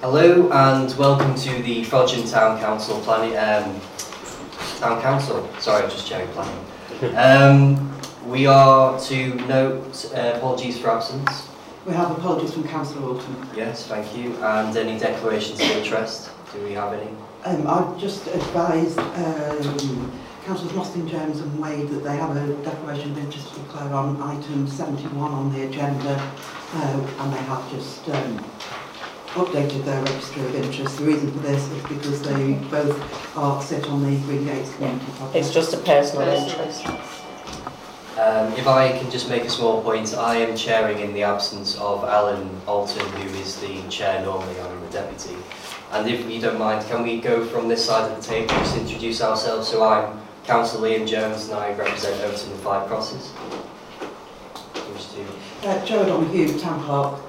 Hello and welcome to the Frodsham Town Council planning. Um, Town Council, sorry, I'm just checking planning. Um, we are to note uh, apologies for absence. We have apologies from Councillor Alton. Yes, thank you. And any declarations of interest? Do we have any? Um, I've just advised um, Councillors Mostyn, Jones and Wade that they have a declaration of interest to declare on item 71 on the agenda uh, and they have just um, updated their register of interest. The reason for this is because they both are sit on the Green Gates Community Project. It's just a personal interest. Um, if I can just make a small point, I am chairing in the absence of Alan Alton, who is the chair normally, I'm the deputy. And if you don't mind, can we go from this side of the table, just introduce ourselves? So I'm Councillor Liam Jones and I represent Overton and Five Crosses. Wish to- Uh, Joe Donahue, Town Clerk.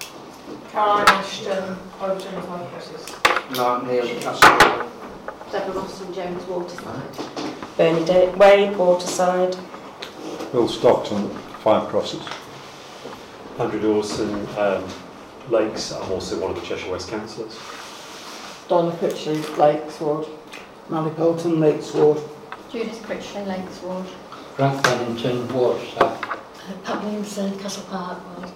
Caroline Ashton, Overton and Five Crosses. Mark Neil, Castle. Deborah Mostyn Jones, Waterside. Bernie Day, Wade, Waterside. Will Stockton, Five Crosses. Andrew Dawson, um, Lakes, I'm also one of the Cheshire West councillors. Donna Critchley, Lakes Ward. Mally Bolton, Lakes Ward. Judith Critchley, Lakes Ward. Grant Bennington, Waterside. Pat Williamson, Castle Park Ward.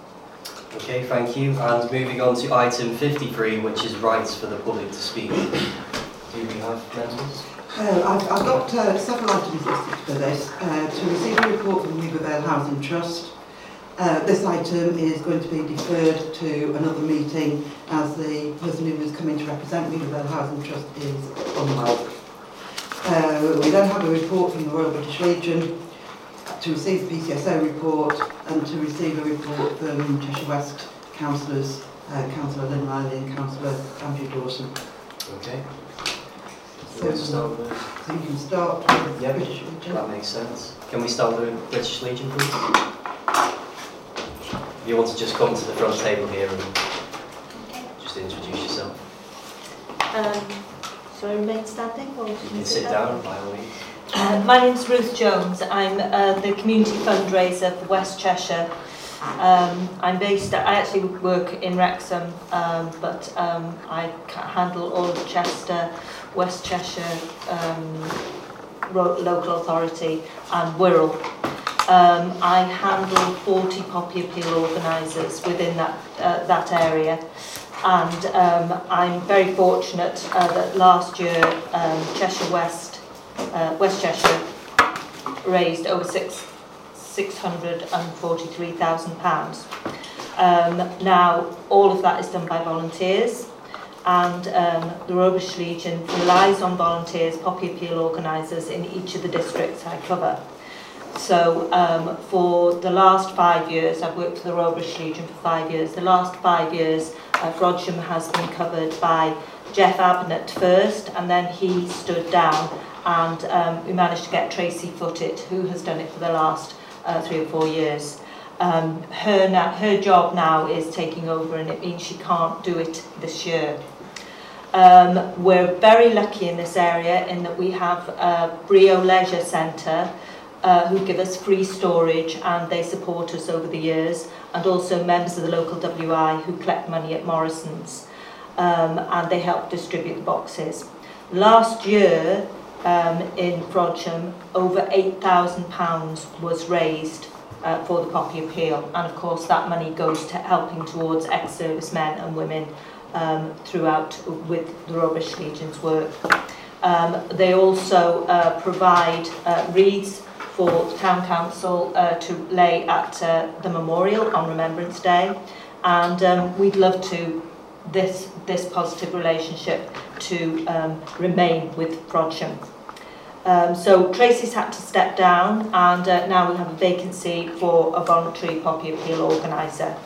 Okay, thank you. And moving on to item 53, which is rights for the public to speak. Do we have members? I've, I've got uh, several items listed for this. Uh, to receive a report from Weavervale Housing Trust. Uh, this item is going to be deferred to another meeting as the person who is coming to represent Weavervale Housing Trust is unwell. Uh, we then have a report from the Royal British Legion to receive the PCSO report and to receive a report from Cheshire West councillors, uh, Councillor Lynn Riley and Councillor Andrew Dawson. Okay. So, Let's start with- so you can start with Yeah, British Legion. That makes sense. Can we start with the British Legion, please? If you want to just come to the front table here and just introduce yourself. Um, shall I remain standing or You can sit down by all means. Uh, my name's Ruth Jones. I'm uh, the community fundraiser for West Cheshire. Um, I'm based, I actually work in Wrexham, um, but um, I handle all of Chester, West Cheshire um, local authority and Wirral. Um, I handle 40 poppy appeal organisers within that, uh, that area. And um, I'm very fortunate uh, that last year um, Cheshire West, uh, West Cheshire raised over six, £643,000. Um, now, all of that is done by volunteers and um, the Royal British Legion relies on volunteers, poppy appeal organisers in each of the districts I cover. So um, for the last five years, I've worked for the Royal British Legion for five years. The last five years, uh, has been covered by Jeff Abnett first, and then he stood down, and um, we managed to get Tracy Footit, who has done it for the last uh, three or four years. Um, her, her job now is taking over, and it means she can't do it this year. Um, we're very lucky in this area in that we have a Brio Leisure Centre uh, who give us free storage and they support us over the years and also members of the local WI who collect money at Morrison's um, and they help distribute the boxes. Last year um, in Frodsham over £8,000 was raised uh, for the Poppy Appeal and of course that money goes to helping towards ex-servicemen and women um, throughout with the British Legion's work. Um, they also uh, provide uh, wreaths for the Town Council uh, to lay at uh, the memorial on Remembrance Day and um, we'd love to this this positive relationship to um, remain with Frodsham. Um, so Tracy's had to step down and uh, now we have a vacancy for a voluntary poppy appeal organiser.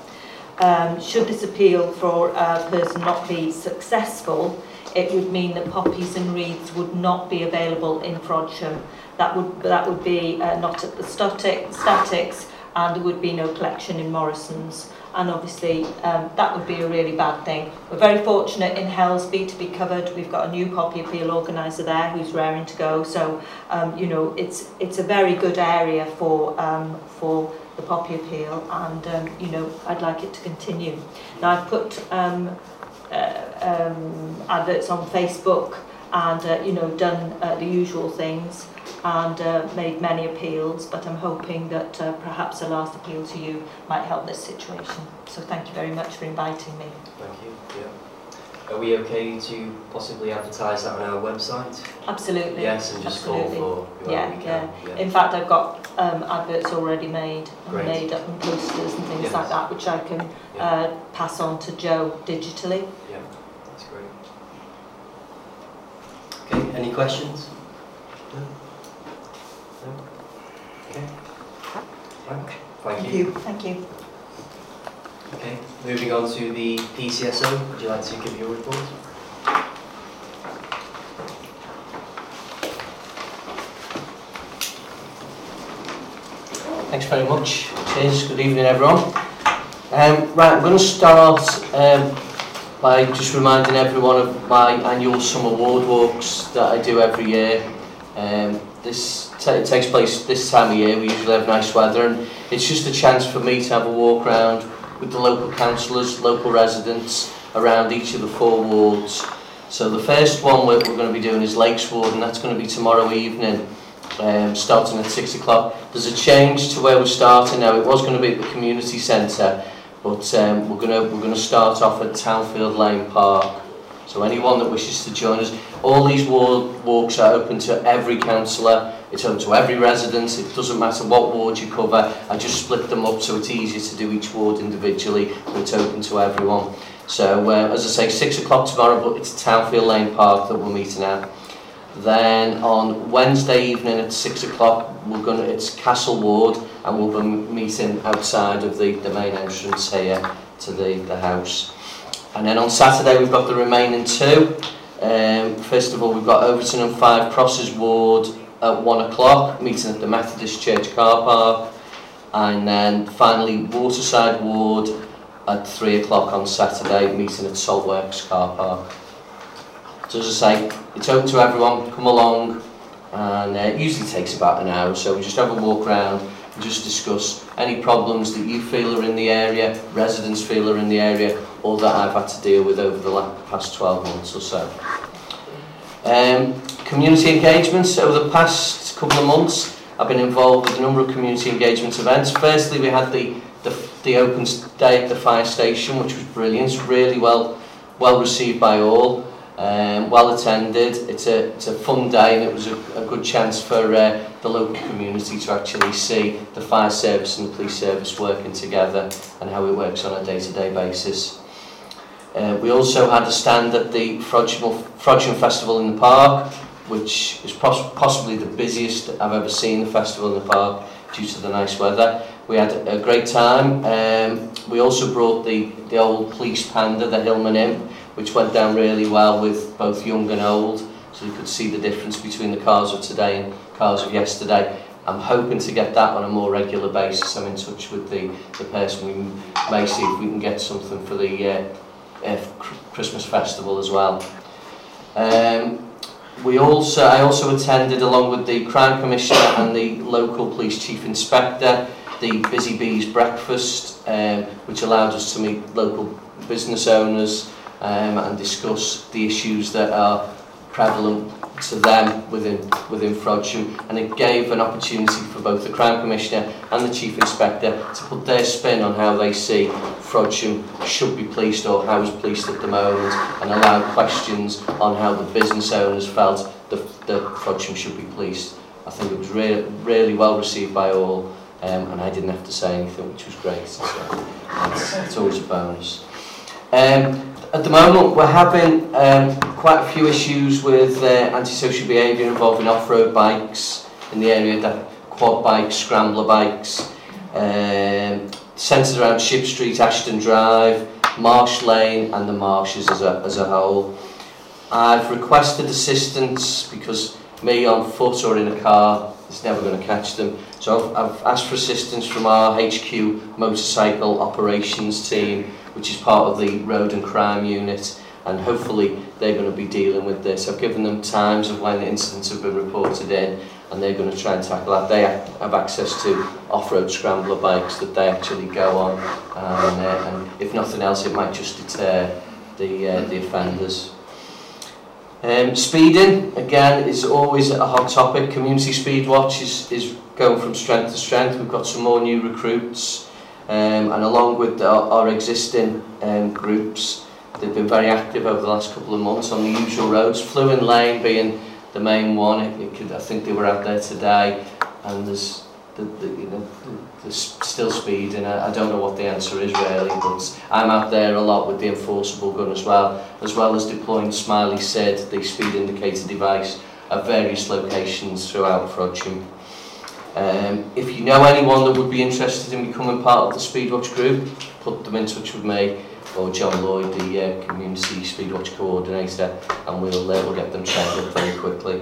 Um, should this appeal for a person not be successful, it would mean that poppies and reeds would not be available in Frodsham. That would, that would be uh, not at the static, statics and there would be no collection in Morrison's and obviously um, that would be a really bad thing. We're very fortunate in Helsby to be covered. We've got a new poppy appeal organiser there who's raring to go. So, um, you know, it's it's a very good area for um, for the poppy appeal and, um, you know, I'd like it to continue. Now, I've put um, uh, um, adverts on Facebook and, uh, you know, done uh, the usual things. And uh, made many appeals but I'm hoping that uh, perhaps the last appeal to you might help this situation so thank you very much for inviting me Thank you. Yeah. Are we okay to possibly advertise that on our website? absolutely Yes, and just call for Yeah, we can. Yeah. in fact I've got um, adverts already made Great. made up and posters and things Yes. like that which I can Yeah. uh, pass on to Joe digitally Yeah, that's great. Okay, any questions? Right, thank Thank you. you. thank you Okay, moving on to the PCSO, would you like to give your report? Thanks very much. Cheers. Good evening, everyone. Um, right, I'm going to start um, by just reminding everyone of my annual summer ward walks that I do every year. Um, this it takes place this time of year. We usually have nice weather, and it's just a chance for me to have a walk around with the local councillors, local residents around each of the four wards. So the first one we're, we're going to be doing is Lakes Ward, and that's going to be tomorrow evening um, starting at six o'clock. There's a change to where we're starting now. It was going to be at the community centre, but um, we're going to we're going to start off at Townfield Lane Park. So anyone that wishes to join us, all these ward walks are open to every councillor. it's open to every resident, it doesn't matter what ward you cover, I just split them up so it's easier to do each ward individually, but it's open to everyone. So uh, as I say, 6 o'clock tomorrow, but it's Townfield Lane Park that we're meeting at. Then on Wednesday evening at 6 o'clock, we're to it's Castle Ward, and we'll be meeting outside of the, the main entrance here to the, the house. And then on Saturday, we've got the remaining two. Um, first of all, we've got Overton and Five Crosses Ward at one o'clock, meeting at the Methodist Church car park. And then finally, Waterside Ward at three o'clock on Saturday, meeting at Saltworks car park. So as I say, it's open to everyone, come along, and uh, it usually takes about an hour, so we just have a walk around and just discuss any problems that you feel are in the area, residents feel are in the area, or that I've had to deal with over the last, past 12 months or so. Um, community engagements over the past couple of months, I've been involved with a number of community engagement events. Firstly, we had the, the, the open day at the fire station, which was brilliant, really well, well received by all, um, well attended. It's a, it's a fun day and it was a, a good chance for uh, the local community to actually see the fire service and the police service working together and how it works on a day-to-day -day basis. Uh, we also had a stand at the Frodsham, Festival in the Park, which is pos possibly the busiest I've ever seen the festival in the park due to the nice weather. We had a great time. Um, we also brought the, the old police panda, the Hillman Imp, which went down really well with both young and old, so you could see the difference between the cars of today and cars of yesterday. I'm hoping to get that on a more regular basis. I'm in touch with the, the person. We may see if we can get something for the uh, uh, Christmas festival as well. Um, we also, I also attended along with the Crime Commissioner and the local police chief inspector the Busy Bees breakfast um, which allowed us to meet local business owners um, and discuss the issues that are prevalent to them within, within Frodsham and it gave an opportunity for both the Crown Commissioner and the Chief Inspector to put their spin on how they see Frodsham should be policed or how is policed at the moment and allow questions on how the business owners felt that, that Frodsham should be policed. I think it was re really well received by all um, and I didn't have to say anything which was great. So it's, it's always a bonus. Um, at the moment, we're having um, quite a few issues with uh, antisocial behaviour involving off-road bikes in the area, that quad bikes, scrambler bikes, um, centred around Ship Street, Ashton Drive, Marsh Lane and the marshes as a, as a whole. I've requested assistance because me on foot or in a car is never going to catch them. So I've, I've asked for assistance from our HQ motorcycle operations team which is part of the road and crime unit and hopefully they're going to be dealing with this. I've given them times of when the incidents have been reported in and they're going to try and tackle that. They have access to off-road scrambler bikes that they actually go on and, uh, and if nothing else it might just deter the, uh, the offenders. Um, speeding, again, is always a hot topic. Community Speed Watch is, is going from strength to strength. We've got some more new recruits, um, and along with the, our existing um, groups, they've been very active over the last couple of months on the usual roads, Fluin Lane being the main one, it, it could, I think they were out there today, and there's the, the, you know, the, the still speed, and I, I don't know what the answer is really, but I'm out there a lot with the enforceable gun as well, as well as deploying Smiley said the speed indicator device at various locations throughout Frodsham. Um, if you know anyone that would be interested in becoming part of the Speedwatch group, put them in touch with me or John Lloyd, the uh, Community Speedwatch Coordinator, and we'll, uh, we'll get them trained up very quickly.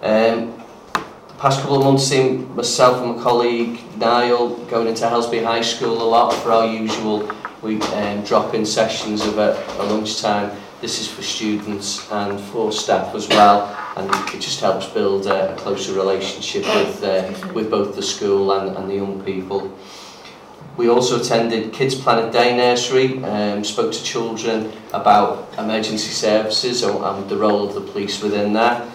Um, the past couple of months, seen myself and my colleague Niall going into Helsby High School a lot for our usual we um, drop-in sessions of a, a lunchtime This is for students and for staff as well, and it just helps build a closer relationship with, uh, with both the school and, and the young people. We also attended Kids Planet Day Nursery, um, spoke to children about emergency services and the role of the police within that.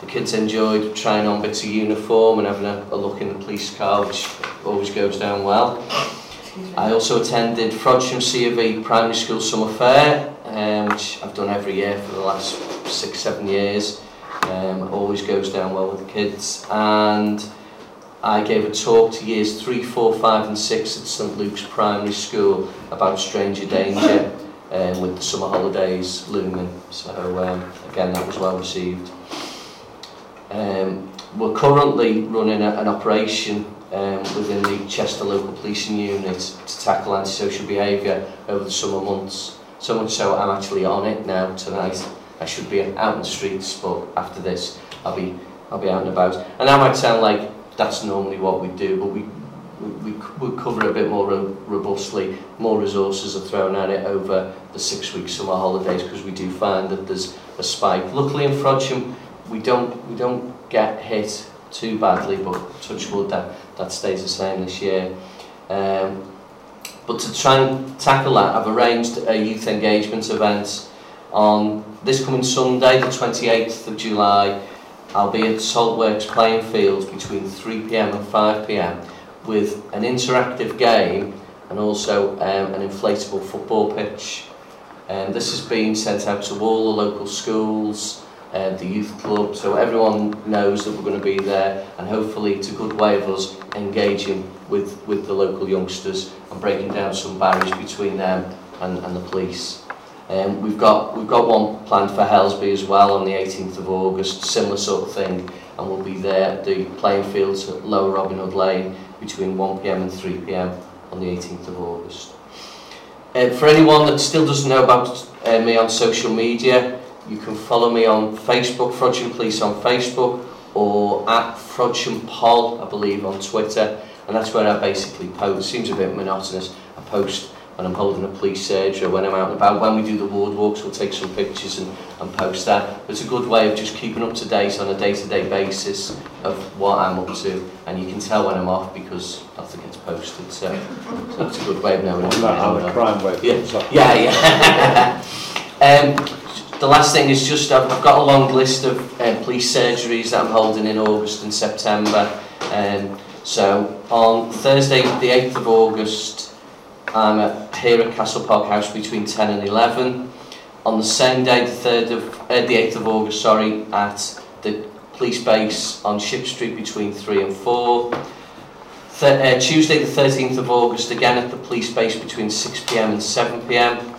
The kids enjoyed trying on bits of uniform and having a, a look in the police car, which always goes down well. I also attended Frodsham C of E Primary School Summer Fair, um, which I've done every year for the last six, seven years. Um, always goes down well with the kids. And I gave a talk to years three, four, five, and 6 at St Luke's Primary School about stranger danger um, with the summer holidays looming. So um, again, that was well received. Um, we're currently running a, an operation um, within the Chester Local Policing Unit to tackle antisocial behaviour over the summer months. so much so I'm actually on it now tonight. I should be out in the streets, but after this, I'll be I'll be out and about. And that might sound like that's normally what we do, but we we, we cover a bit more robustly, more resources are thrown at it over the six week summer holidays because we do find that there's a spike. Luckily in Frodsham we don't we don't get hit too badly but touch wood that, that stays the same this year. Um, but to try and tackle that, I've arranged a youth engagement event on this coming Sunday, the 28th of July. I'll be at Saltworks playing fields between 3pm and 5pm with an interactive game and also um, an inflatable football pitch. Um, this has been sent out to all the local schools, uh, the youth club, so everyone knows that we're going to be there and hopefully it's a good way of us engaging with, with the local youngsters and breaking down some barriers between them and, and the police. Um, we've got we've got one planned for Helsby as well on the 18th of August, similar sort of thing, and we'll be there at the playing fields at Lower Robin Hood Lane between 1pm and 3pm on the 18th of August. Uh, for anyone that still doesn't know about uh, me on social media, you can follow me on Facebook, Frodsham Police on Facebook, or at Frodsham Pol, I believe, on Twitter, and that's where I basically post. It seems a bit monotonous. I post when I'm holding a police surge or when I'm out and about. When we do the ward walks, we'll take some pictures and, and post that. But it's a good way of just keeping up to date on a day-to-day -day basis of what I'm up to. And you can tell when I'm off because nothing gets posted. So, so it's a good way of knowing. How the crime wave Yeah, yeah, yeah. um, the last thing is just I've, got a long list of um, police surgeries that I'm holding in August and September. Um, so on Thursday, the 8th of August, I'm at, here at Castle Park House between 10 and 11. On the same day, the 3rd of, uh, the 8th of August, sorry, at the police base on Ship Street between 3 and 4. Th uh, Tuesday, the 13th of August, again at the police base between 6pm and 7pm.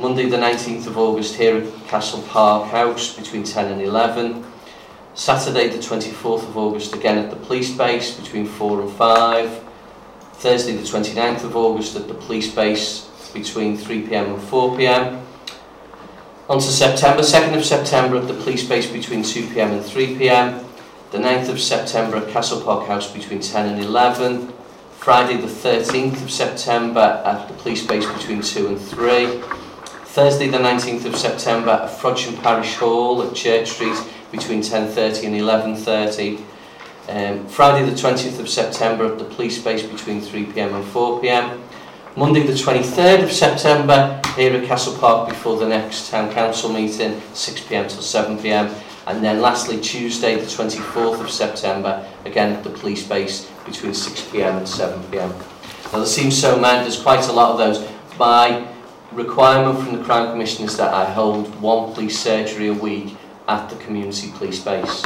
Monday the 19th of August here at Castle Park House between 10 and 11. Saturday the 24th of August again at the police base between 4 and 5. Thursday the 29th of August at the police base between 3pm and 4pm. On to September, 2nd of September at the police base between 2pm and 3pm. The 9th of September at Castle Park House between 10 and 11. Friday the 13th of September at the police base between 2 and 3. Thursday the 19th of September at Frodsham Parish Hall at Church Street between 10.30 and 11.30. Um, Friday the 20th of September at the police base between 3pm and 4pm. Monday the 23rd of September here at Castle Park before the next Town Council meeting, 6pm till 7pm. And then lastly, Tuesday the 24th of September, again at the police base between 6pm and 7pm. Now there seems so many, there's quite a lot of those. My requirement from the Crime Commission is that I hold one police surgery a week at the community police base.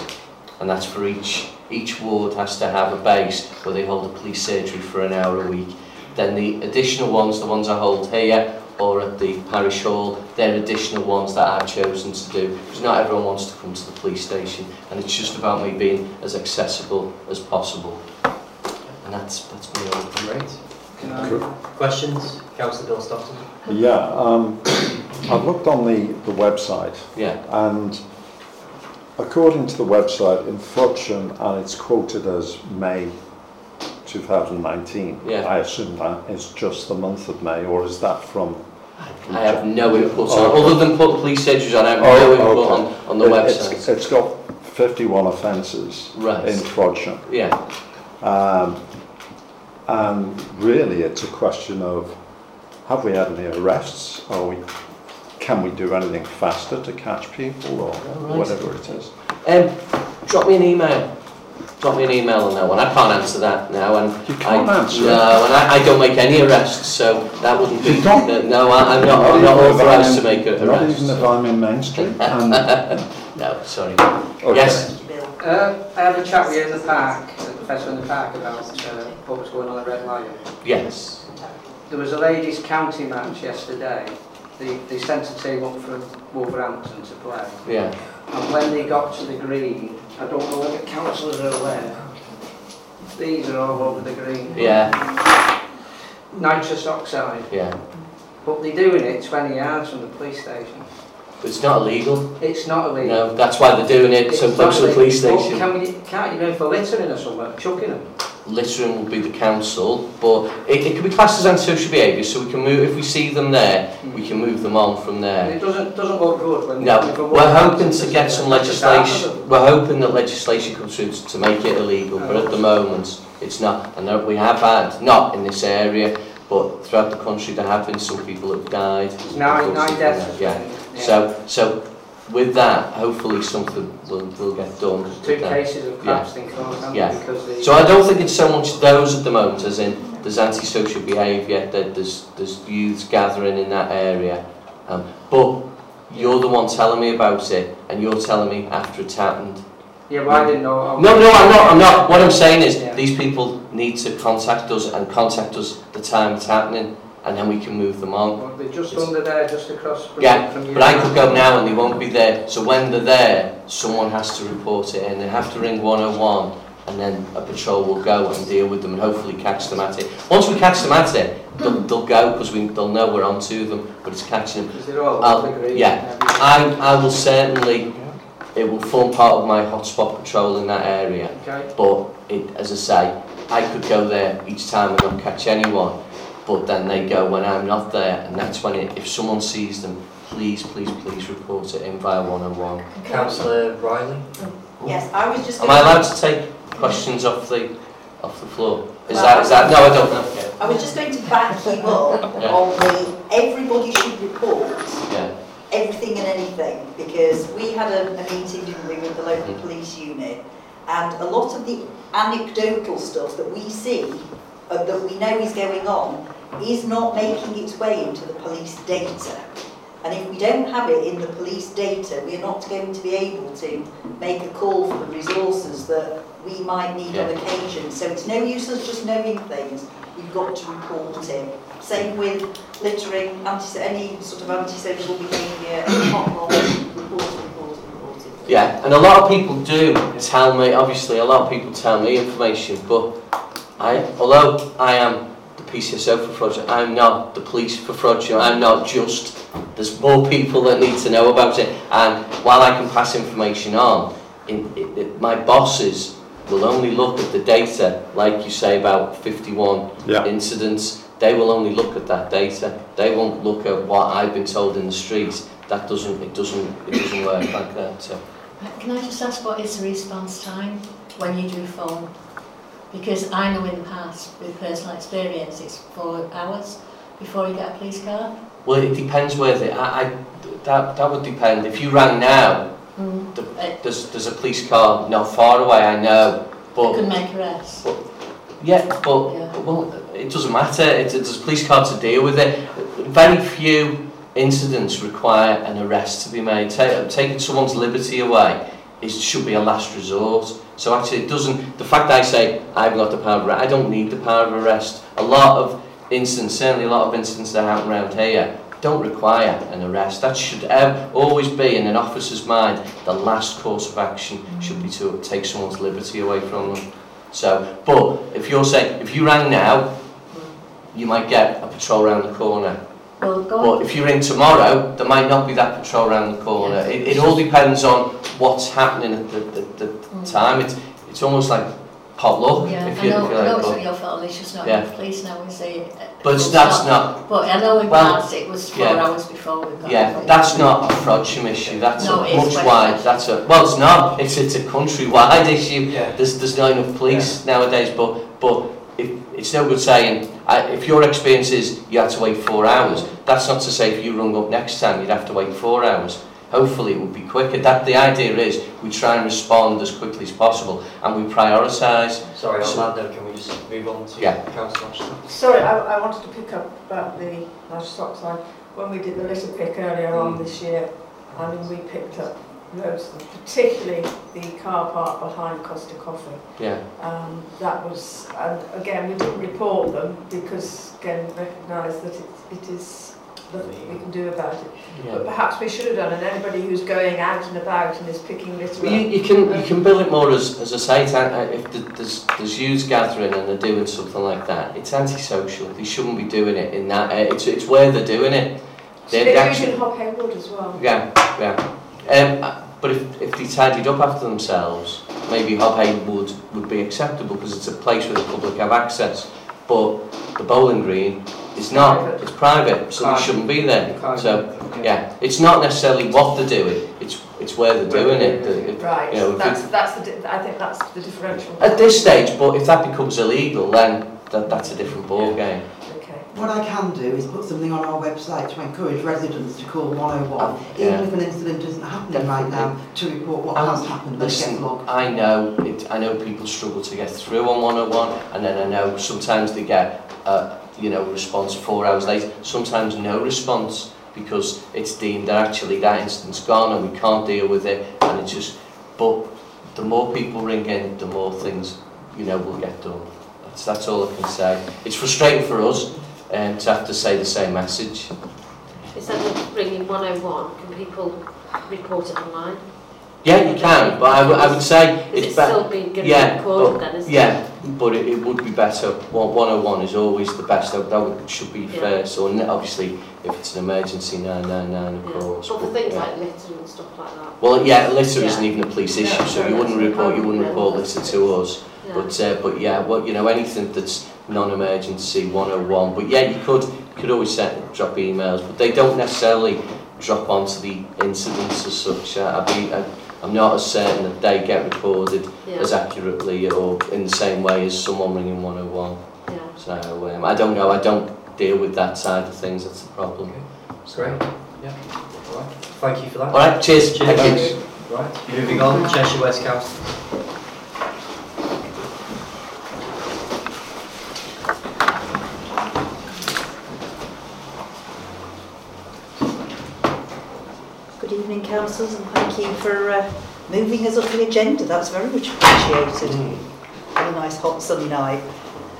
And that's for each, each ward has to have a base where they hold a police surgery for an hour a week. Then the additional ones, the ones I hold here or at the parish hall, they're additional ones that I've chosen to do. Because not everyone wants to come to the police station and it's just about me being as accessible as possible. And that's, that's me all. Great. Questions? Councillor Bill Stockton? Yeah, um, I've looked on the, the website Yeah, and according to the website in Frodsham and it's quoted as May 2019. Yeah. I assume that is just the month of May or is that from? I have no input on, Oh. other than put police surgeries on, I have Oh, no input okay. on, on the It- it's- website. It's got 51 offences in Frodsham. yeah. Um, and really, it's a question of have we had any arrests? Are we, can we do anything faster to catch people or right. whatever it is? Um, drop me an email. Drop me an email on that one. I can't answer that now, and You can't I, answer. No, and I, I don't make any arrests, so that wouldn't be. You don't? No, I, I'm not. I'm not authorised to make an in- Not even if I'm in Main Street? And, No, sorry. okay. Yes. Uh, I had a chat with you in the park, the professor in the park, about uh, what was going on at Red Lion. Yes. There was a ladies' county match yesterday. They, they sent a team up from Wolverhampton to play. Yeah. And when they got to the green, I don't know whether councillors are aware, these are all over the green. Yeah. Nitrous oxide. Yeah. But they're doing it 20 yards from the police station. It's not illegal. It's not illegal. No, that's why they're doing it so close to the police station. Can we, can't you go in for littering or something, chucking them? littering will be the council, but it, it can be classed as antisocial behaviour, so we can move, if we see them there, we can move them on from And there. it doesn't, doesn't look good when... No, when we're hoping to get some legislation, we're hoping that legislation comes through to to make it illegal, but at the moment, it's not. And there- we have had, not in this area, but throughout the country, there have been some people that have died. Nine, nine deaths. Yeah. So, so with that, hopefully something will, will get done. Two cases of collapsed Yeah. because. So I don't think it's so much those at the moment as in there's antisocial behaviour, there's, there's youths gathering in that area. Um, but you're the one telling me about it and you're telling me after it's happened. Yeah, well, I didn't know... No, no, I'm not, I'm not. What I'm saying is Yeah. these people need to contact us and contact us the time it's happening and then we can move them on. Well, They're just under there, just across from, Yeah, from you. But I could go now and they won't be there. So when they're there, someone has to report it in. They have to ring 101 and then a patrol will go and deal with them and hopefully catch them at it. Once we catch them at it, they'll, they'll go because we, they'll know we're on to them, but it's catching them. All I'll- over the green. yeah. I, I will certainly, it will form part of my hotspot patrol in that area. Okay. But it, as I say, I could go there each time and not catch anyone. But then they go when I'm not there, and that's when it, if someone sees them, please, please, please report it in via 101. Councillor Riley? Yes, I was just Am I allowed to take questions off the off the floor? Is Well, that is that? No, I don't know. I was just going to back you up Yeah. on the everybody should report Yeah, everything and anything because we had a, a meeting, didn't we, with the local police unit and a lot of the anecdotal stuff that we see, uh, that we know is going on, is not making its way into the police data. And if we don't have it in the police data, we're not going to be able to make a call for the resources that we might need on occasion. So it's no use us just knowing things, we've got to report it. Same with littering, anti any sort of antisocial behaviour, hot report it, report report it. yeah. And a lot of people do tell me. Obviously, a lot of people tell me information, but I, although I am the PCSO for Frodsham, I'm not the police for Frodsham. I'm not just. There's more people that need to know about it. And while I can pass information on, in, it, it, my bosses will only look at the data, like you say about 51 Yeah. incidents. They will only look at that data. They won't look at what I've been told in the streets. That doesn't. It doesn't. It doesn't work like that. So. Can I just ask what is the response time when you do phone? Because I know in the past, with personal experience, it's four hours. before you get a police car? Well, it depends where they, I, I, that, that would depend. If you rang now, Mm. the, there's, there's a police car not far away, I know, You but, can make arrests. yeah, but, Yeah. well, it doesn't matter, It's, there's a police car to deal with it. Very few incidents require an arrest to be made. Ta- taking someone's liberty away is, should be a last resort. So actually it doesn't, the fact I say I've got the power of arrest, I don't need the power of arrest. A lot of incidents, certainly a lot of incidents that happen around here, don't require an arrest. That should always be in an officer's mind, the last course of action should be to take someone's liberty away from them. So, but if you're saying, if you rang now, you might get a patrol round the corner. Well, go. But if you're in tomorrow, there might not be that patrol around the corner. Yes. It, it all depends on what's happening at the, the, the Mm. time. It's, it's almost like potluck, Yeah, if I you, know, if you I know like. it's But, not your fault, it's just not Yeah. enough police now, is it? but Full that's stop. not, But I know in Well, Barnes it was four yeah. hours before we got yeah, the that's not a Frodsham issue. That's No, a much West wide. That's a well, it's not. It's it's a countrywide issue. Yeah. There's there's not enough police nowadays. But but if, it's no good saying, uh, if your experience is you had to wait four hours, that's not to say if you rung up next time you'd have to wait four hours. Hopefully it would be quicker. That The idea is we try and respond as quickly as possible and we prioritise. Sorry, on so, that note, can we just move on to yeah. Councillor action? Sorry, I, I wanted to pick up about the livestock side. When we did the litter pick earlier mm. on hmm. this year, I mean, we picked up them, particularly the car park behind Costa Coffee. Yeah. Um, that was, and again, we didn't report them because, again, we recognise that it, it is nothing we can do about it. Yeah. But perhaps we should have done, and anybody who's going out and about and is picking litter Well, you, up. you can you can bill it more as, as a site. uh, uh, If there's there's youths gathering and they're doing something like that, it's antisocial. They shouldn't be doing it in that. Uh, it's it's where they're doing it. They- they They're actually- using Hop as well. Yeah, yeah. Um, But if, if they tidied up after themselves, maybe Hobhain would, would be acceptable because it's a place where the public have access. But the bowling green is not, private. it's private, so private. they shouldn't be there. Private. So, yeah. yeah, it's not necessarily what they're doing, it's it's where they're doing it. it right, you know, that's, it, that's the, I think that's the differential. At this stage, but if that becomes illegal, then that, that's a different ball yeah. game. What I can do is put something on our website to encourage residents to call 101, Oh, yeah. even if an incident isn't happening right now, to report what Um, has happened and Listen. I know it, I know people struggle to get through on 101 and then I know sometimes they get a you know response four hours later sometimes no response because it's deemed that actually that incident's gone and we can't deal with it and it's just but the more people ring in the more things you know will get done that's, that's all I can say it's frustrating for us um, to have to say the same message Instead of ringing 101, can people report it online? yeah you can but I, w- I would say it's it better still being given Yeah, but- then, Yeah, it? but it, it would be better. One- 101 is always the best. That, that would, should be Yeah. first. Or obviously, if it's an emergency, 999, of Yeah. course. But for but, things yeah. like litter and stuff like that. Well, yeah, litter Yeah. isn't even a police issue, so you wouldn't report. You wouldn't report litter to us. But uh, but yeah, what you know, anything that's non-emergency 101. But yeah, you could could always send, drop emails, but they don't necessarily drop onto the incidents as such. Uh, I'd be, I, I'm not as certain that they get recorded yeah. as accurately or in the same way as someone ringing 101. yeah. So um, I don't know, I don't deal with that side of things, that's the problem. Great. Yeah. All right. Thank you for that. All right, cheers. Cheers. Thank you. Right. Moving on, Cheshire West Council. Good councillors, and thank you for uh, moving us up the agenda. That's very much appreciated. On a nice hot sunny night.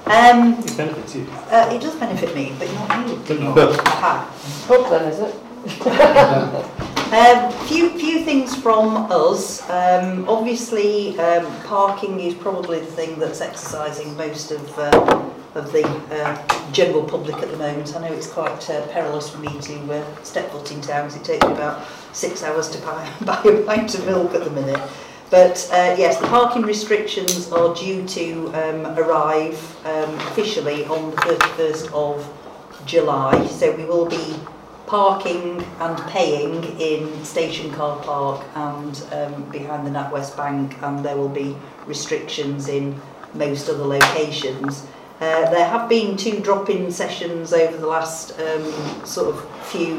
Um, It benefits you. uh, it does benefit me, but not you. Aha. Hope then, is it? Um, few few things from us. Um, obviously, um, parking is probably the thing that's exercising most of uh, of the uh, general public at the moment. I know it's quite uh, perilous for me to uh, step foot in town because it takes me about six hours to buy, buy a pint of milk at the minute. But uh, yes, the parking restrictions are due to um, arrive um, officially on the 31st of July. So we will be parking and paying in Station Car Park and um, behind the NatWest Bank and there will be restrictions in most other locations. Uh, there have been two drop-in sessions over the last um, sort of few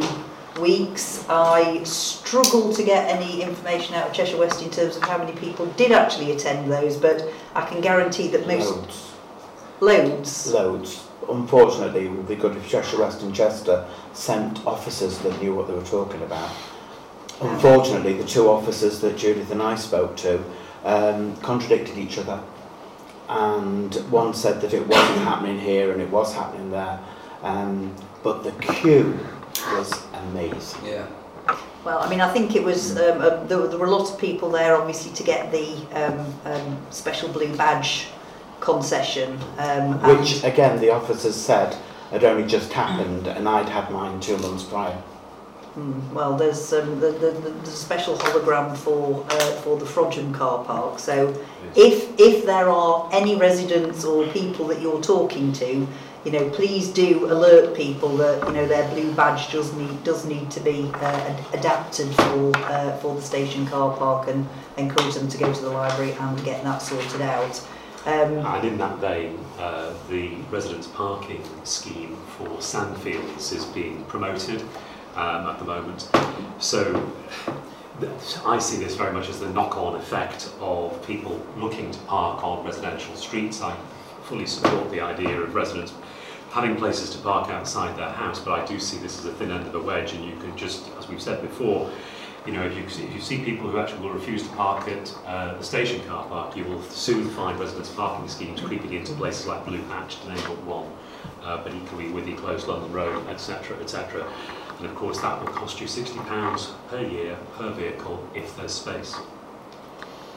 weeks. I struggled to get any information out of Cheshire West in terms of how many people did actually attend those, but I can guarantee that most Loads. loads. Loads. Unfortunately, it would be good if Cheshire West and Chester sent officers that knew what they were talking about. Unfortunately, the two officers that Judith and I spoke to um, contradicted each other. And one said that it wasn't happening here and it was happening there. Um, but the queue was amazing. Yeah. Well, I mean, I think it was, um, uh, there, were- there were a lot of people there, obviously, to get the um, um, special blue badge concession. Um, Which, again, the officers said had only just happened and I'd had mine two months prior. Mm, well, there's um, the, the, the, a special hologram for uh, for the Frodsham car park. So, if if there are any residents or people that you're talking to, you know, please do alert people that you know their blue badge does need does need to be uh, adapted for uh, for the station car park, and encourage them to go to the library and get that sorted out. Um, And in that vein, uh, the residents' parking scheme for Sandfields is being promoted um, at the moment. So I see this very much as the knock-on effect of people looking to park on residential streets. I fully support the idea of residents having places to park outside their house, but I do see this as a thin end of the wedge, and you can just, as we've said before, you know, if you, if you see people who actually will refuse to park at uh, the station car park, you will soon find residents' parking schemes creeping into places like Blue Patch, to one, uh, but equally Withy Close, London Road, etc., etc. And of course, that will cost you £60 per year per vehicle if there's space.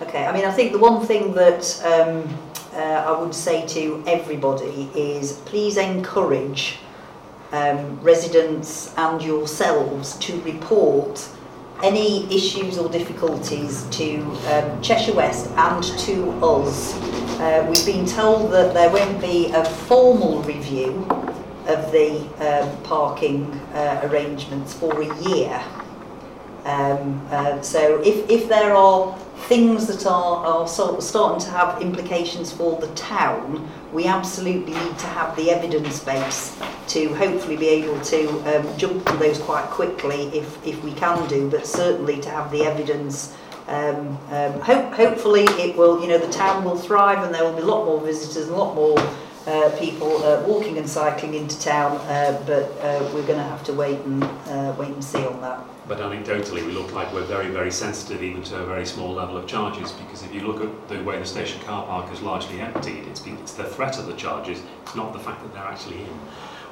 Okay, I mean, I think the one thing that um, uh, I would say to everybody is please encourage um, residents and yourselves to report any issues or difficulties to um, Cheshire West and to us. Uh, we've been told that there won't be a formal review of the um, parking uh, arrangements for a year. Um, uh, so if, if there are things that are, are sort of starting to have implications for the town, we absolutely need to have the evidence base to hopefully be able to um, jump to those quite quickly if, if we can do, but certainly to have the evidence um, um, hope, hopefully it will, you know, the town will thrive and there will be a lot more visitors and a lot more uh, people uh, walking and cycling into town, uh, but uh, we're going to have to wait and uh, wait and see on that. But anecdotally, we look like we're very, very sensitive even to a very small level of charges because if you look at the way the station car park is largely emptied, it's, been, it's the threat of the charges, it's not the fact that they're actually in.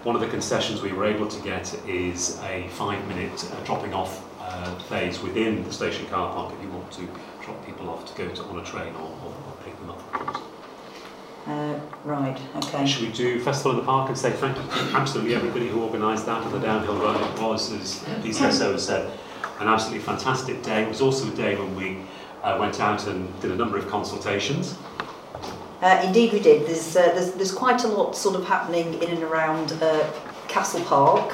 One of the concessions we were able to get is a five-minute uh, dropping off phase within the station car park if you want to drop people off to go to, on a train or, or, or pick them up. Uh, right, okay. Should we do Festival in the Park and say thank you to absolutely everybody who organised that and the downhill run? It was, as these PCSO said, an absolutely fantastic day. It was also a day when we uh, went out and did a number of consultations. Uh, indeed, we did. There's, uh, there's there's quite a lot sort of happening in and around uh, Castle Park.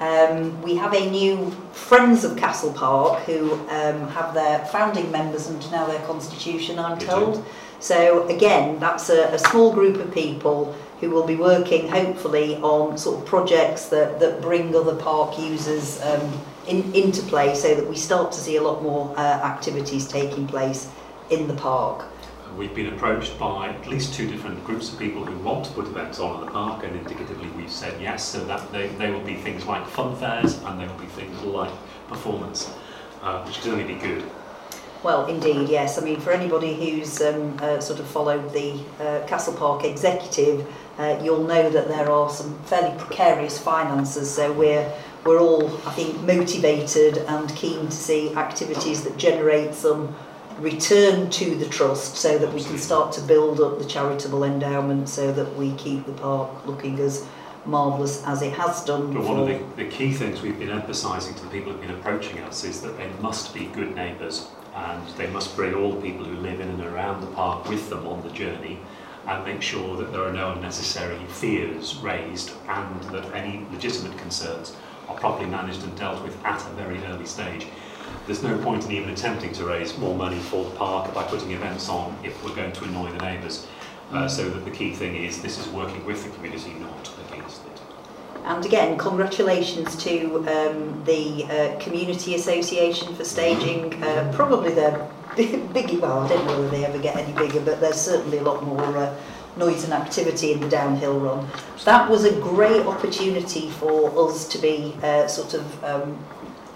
Um, we have a new Friends of Castle Park who um, have their founding members and now their constitution, I'm They do. told. So again, that's a, a small group of people who will be working hopefully on sort of projects that, that bring other park users um, in, into play so that we start to see a lot more uh, activities taking place in the park. We've been approached by at least two different groups of people who want to put events on in the park and indicatively we've said yes, so that they, they will be things like fun fairs and they will be things like performance, uh, which can only be good. Well, indeed, yes. I mean, for anybody who's um, uh, sort of followed the uh, Castle Park executive, uh, you'll know that there are some fairly precarious finances. So we're we're all, I think, motivated and keen to see activities that generate some return to the trust, so that we can start to build up the charitable endowment, so that we keep the park looking as marvellous as it has done. But one of the, the key things we've been emphasising to the people who've been approaching us is that they must be good neighbours and they must bring all the people who live in and around the park with them on the journey and make sure that there are no unnecessary fears raised and that any legitimate concerns are properly managed and dealt with at a very early stage. There's no point in even attempting to raise more money for the park by putting events on if we're going to annoy the neighbours. Uh, so that the key thing is this is working with the community, not. And again, congratulations to um, the uh, Community Association for staging uh, probably their biggie, well, I don't know whether they ever get any bigger, but there's certainly a lot more uh, noise and activity in the downhill run. That was a great opportunity for us to be uh, sort of um,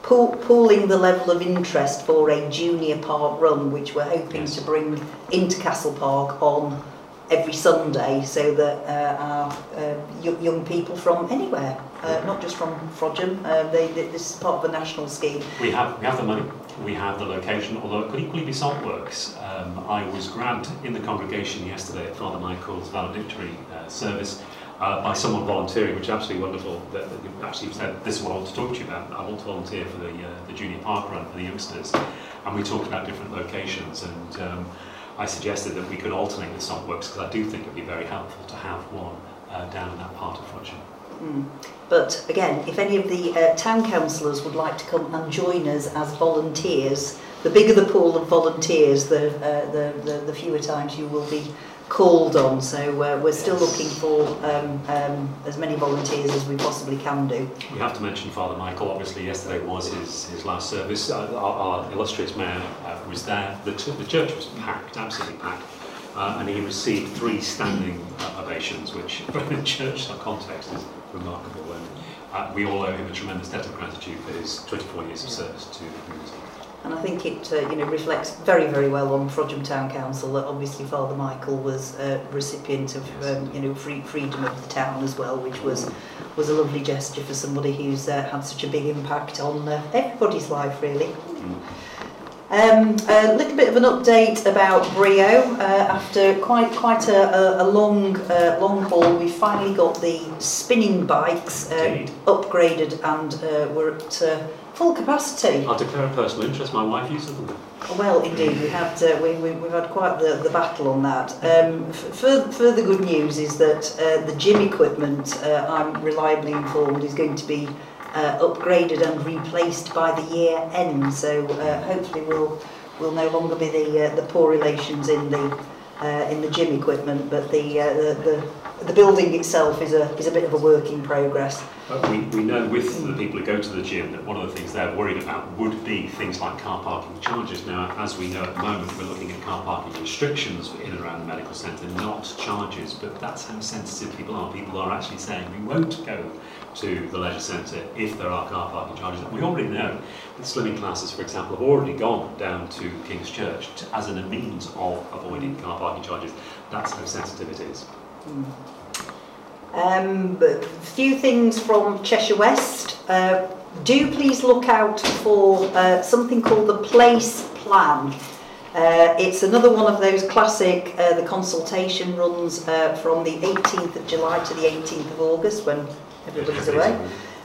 pool, pooling the level of interest for a junior park run, which we're hoping yes. to bring into Castle Park on every Sunday so that uh, our uh, young people from anywhere, uh, not just from Frodsham, uh, they, they, this is part of a national scheme. We have, we have the money, we have the location, although it could equally be Saltworks. Um, I was grabbed in the congregation yesterday at Father Michael's valedictory uh, service uh, by someone volunteering, which is absolutely wonderful. That, that you actually said, this is what I want to talk to you about. I want to volunteer for the, uh, the junior park run for the youngsters. And we talked about different locations and um, I suggested that we could alternate with Saltworks because I do think it would be very helpful to have one uh, down in that part of Frodsham. Mm. But again, if any of the uh, town councillors would like to come and join us as volunteers, the bigger the pool of volunteers, the, uh, the, the, the fewer times you will be called on. So uh, we're still looking for um, um, as many volunteers as we possibly can do. We have to mention Father Michael. Obviously, yesterday was his, his last service. Uh, our, our illustrious mayor was there. The, the church was packed, absolutely packed. Uh, and he received three standing uh, ovations, which, from a church context, is remarkable. And uh, we all owe him a tremendous debt of gratitude for his 24 years of service to the community. And I think it uh, you know reflects very very well on Frodsham Town Council that obviously Father Michael was a recipient of um, you know free, freedom of the town as well, which was was a lovely gesture for somebody who's uh, had such a big impact on uh, everybody's life really. Um, a little bit of an update about Brio. Uh, after quite quite a, a, a long uh, long haul, we finally got the spinning bikes uh, upgraded and uh, we're at uh, full capacity. I'll declare a personal interest. My wife uses them. Well, indeed, we had uh, we, we, we've had quite the, the battle on that. Um, further, further good news is that uh, the gym equipment, uh, I'm reliably informed, is going to be uh, upgraded and replaced by the year end. So uh, hopefully we'll will no longer be the uh, the poor relations in the uh, in the gym equipment, but the, uh, the the the building itself is a is a bit of a work in progress. We, we know with the people who go to the gym that one of the things they're worried about would be things like car parking charges. Now, as we know at the moment, we're looking at car parking restrictions in and around the medical centre, not charges. But that's how sensitive people are. People are actually saying we won't go to the leisure centre if there are car parking charges. We already know that slimming classes, for example, have already gone down to King's Church to, as a means of avoiding car parking charges. That's how sensitive it is. Um, a few things from Cheshire West. Uh, do please look out for uh, something called the Place Plan. Uh, it's another one of those classic, uh, the consultation runs uh, from the 18th of July to the 18th of August when everybody's away.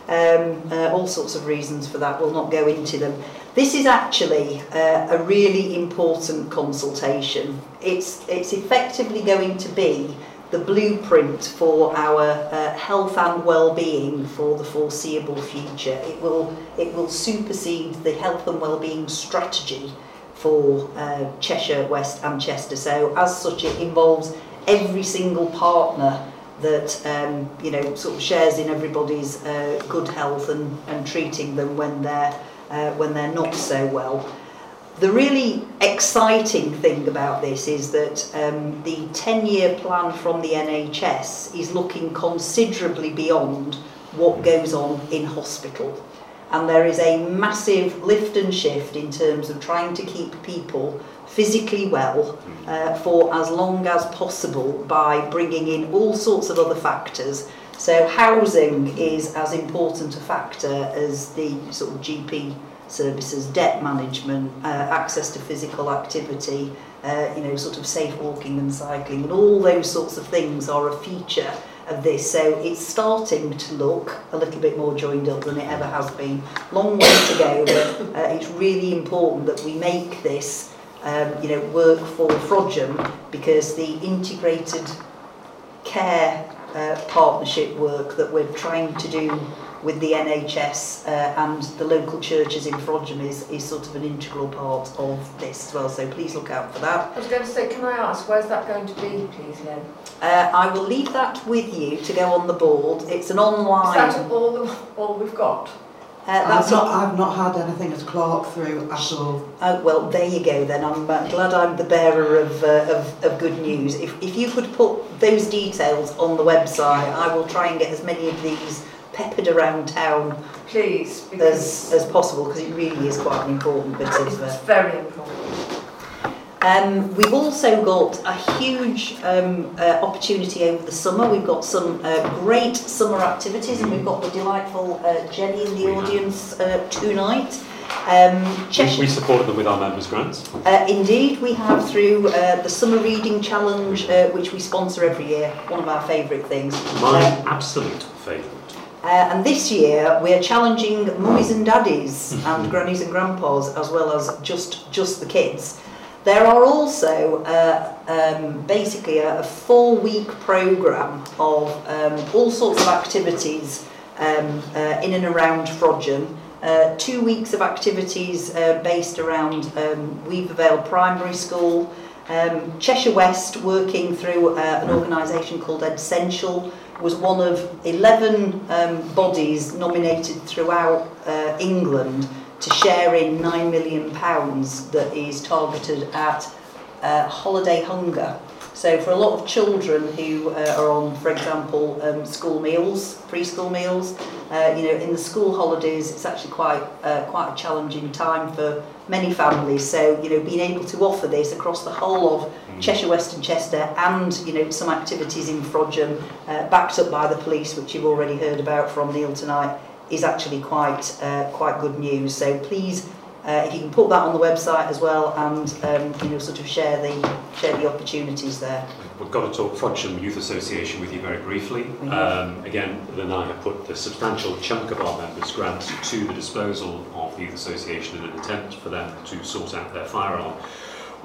Um, uh, all sorts of reasons for that, we'll not go into them. This is actually uh, a really important consultation. It's, it's effectively going to be the blueprint for our uh, health and well-being for the foreseeable future. It will, it will supersede the health and well-being strategy for uh, Cheshire West and Chester. So as such, it involves every single partner that um, you know sort of shares in everybody's uh, good health and, and treating them when they're uh, when they're not so well. The really exciting thing about this is that um, the 10-year plan from the NHS is looking considerably beyond what goes on in hospital. And there is a massive lift and shift in terms of trying to keep people physically well hmm. uh, for as long as possible by bringing in all sorts of other factors. So housing is as important a factor as the sort of GP services, debt management, uh, access to physical activity, uh, you know, sort of safe walking and cycling, and all those sorts of things are a feature of this. So it's starting to look a little bit more joined up than it ever has been. Long way to go, but uh, it's really important that we make this um, you know, work for Frodsham because the integrated care uh, partnership work that we're trying to do with the NHS uh, and the local churches in Frodsham is, is sort of an integral part of this as well, so please look out for that. I was going to say, can I ask, where's that going to be, please, Lynn? Uh, I will leave that with you to go on the board. It's an online... Is that all, the, all we've got? Uh, that's I've not, I've not had anything as clerk through at all. Oh, well, there you go then. I'm uh, glad I'm the bearer of, uh, of, of good news. If, if you could put those details on the website, I will try and get as many of these peppered around town Please, as, as possible because it really is quite an important bit of... Uh, it's very important. Um, we've also got a huge um, uh, opportunity over the summer. We've got some uh, great summer activities, and we've got the delightful uh, Jenny in the We audience uh, tonight. Um, We, Cheshire, we supported them with our members' grants. uh, indeed, we have through uh, the Summer Reading Challenge, uh, which we sponsor every year, one of our favourite things. My absolute favourite. uh, and this year we're challenging mummies and daddies and grannies and grandpas as well as just just the kids. There are also uh, um, basically a, a four-week program of um, all sorts of activities um, uh, in and around Frodgen. Uh, two weeks of activities uh, based around um, Weaver Vale Primary School, um, Cheshire West working through uh, an organisation called Essential was one of 11 um, bodies nominated throughout uh, England to share in 9 million that is targeted at uh, holiday hunger. So for a lot of children who uh, are on, for example, um, school meals, preschool meals, uh, you know, in the school holidays, it's actually quite uh, quite a challenging time for many families. So you know, being able to offer this across the whole of mm. Cheshire West and Chester, and you know, some activities in Frodsham, uh, backed up by the police, which you've already heard about from Neil tonight, is actually quite uh, quite good news. So please, uh, if you can put that on the website as well, and um, you know, sort of share the share the opportunities there. We've got to talk Frodsham Youth Association with you very briefly. Um, again, Lynn and I have put a substantial chunk of our members' grants to the disposal of the Youth Association in an attempt for them to sort out their firearm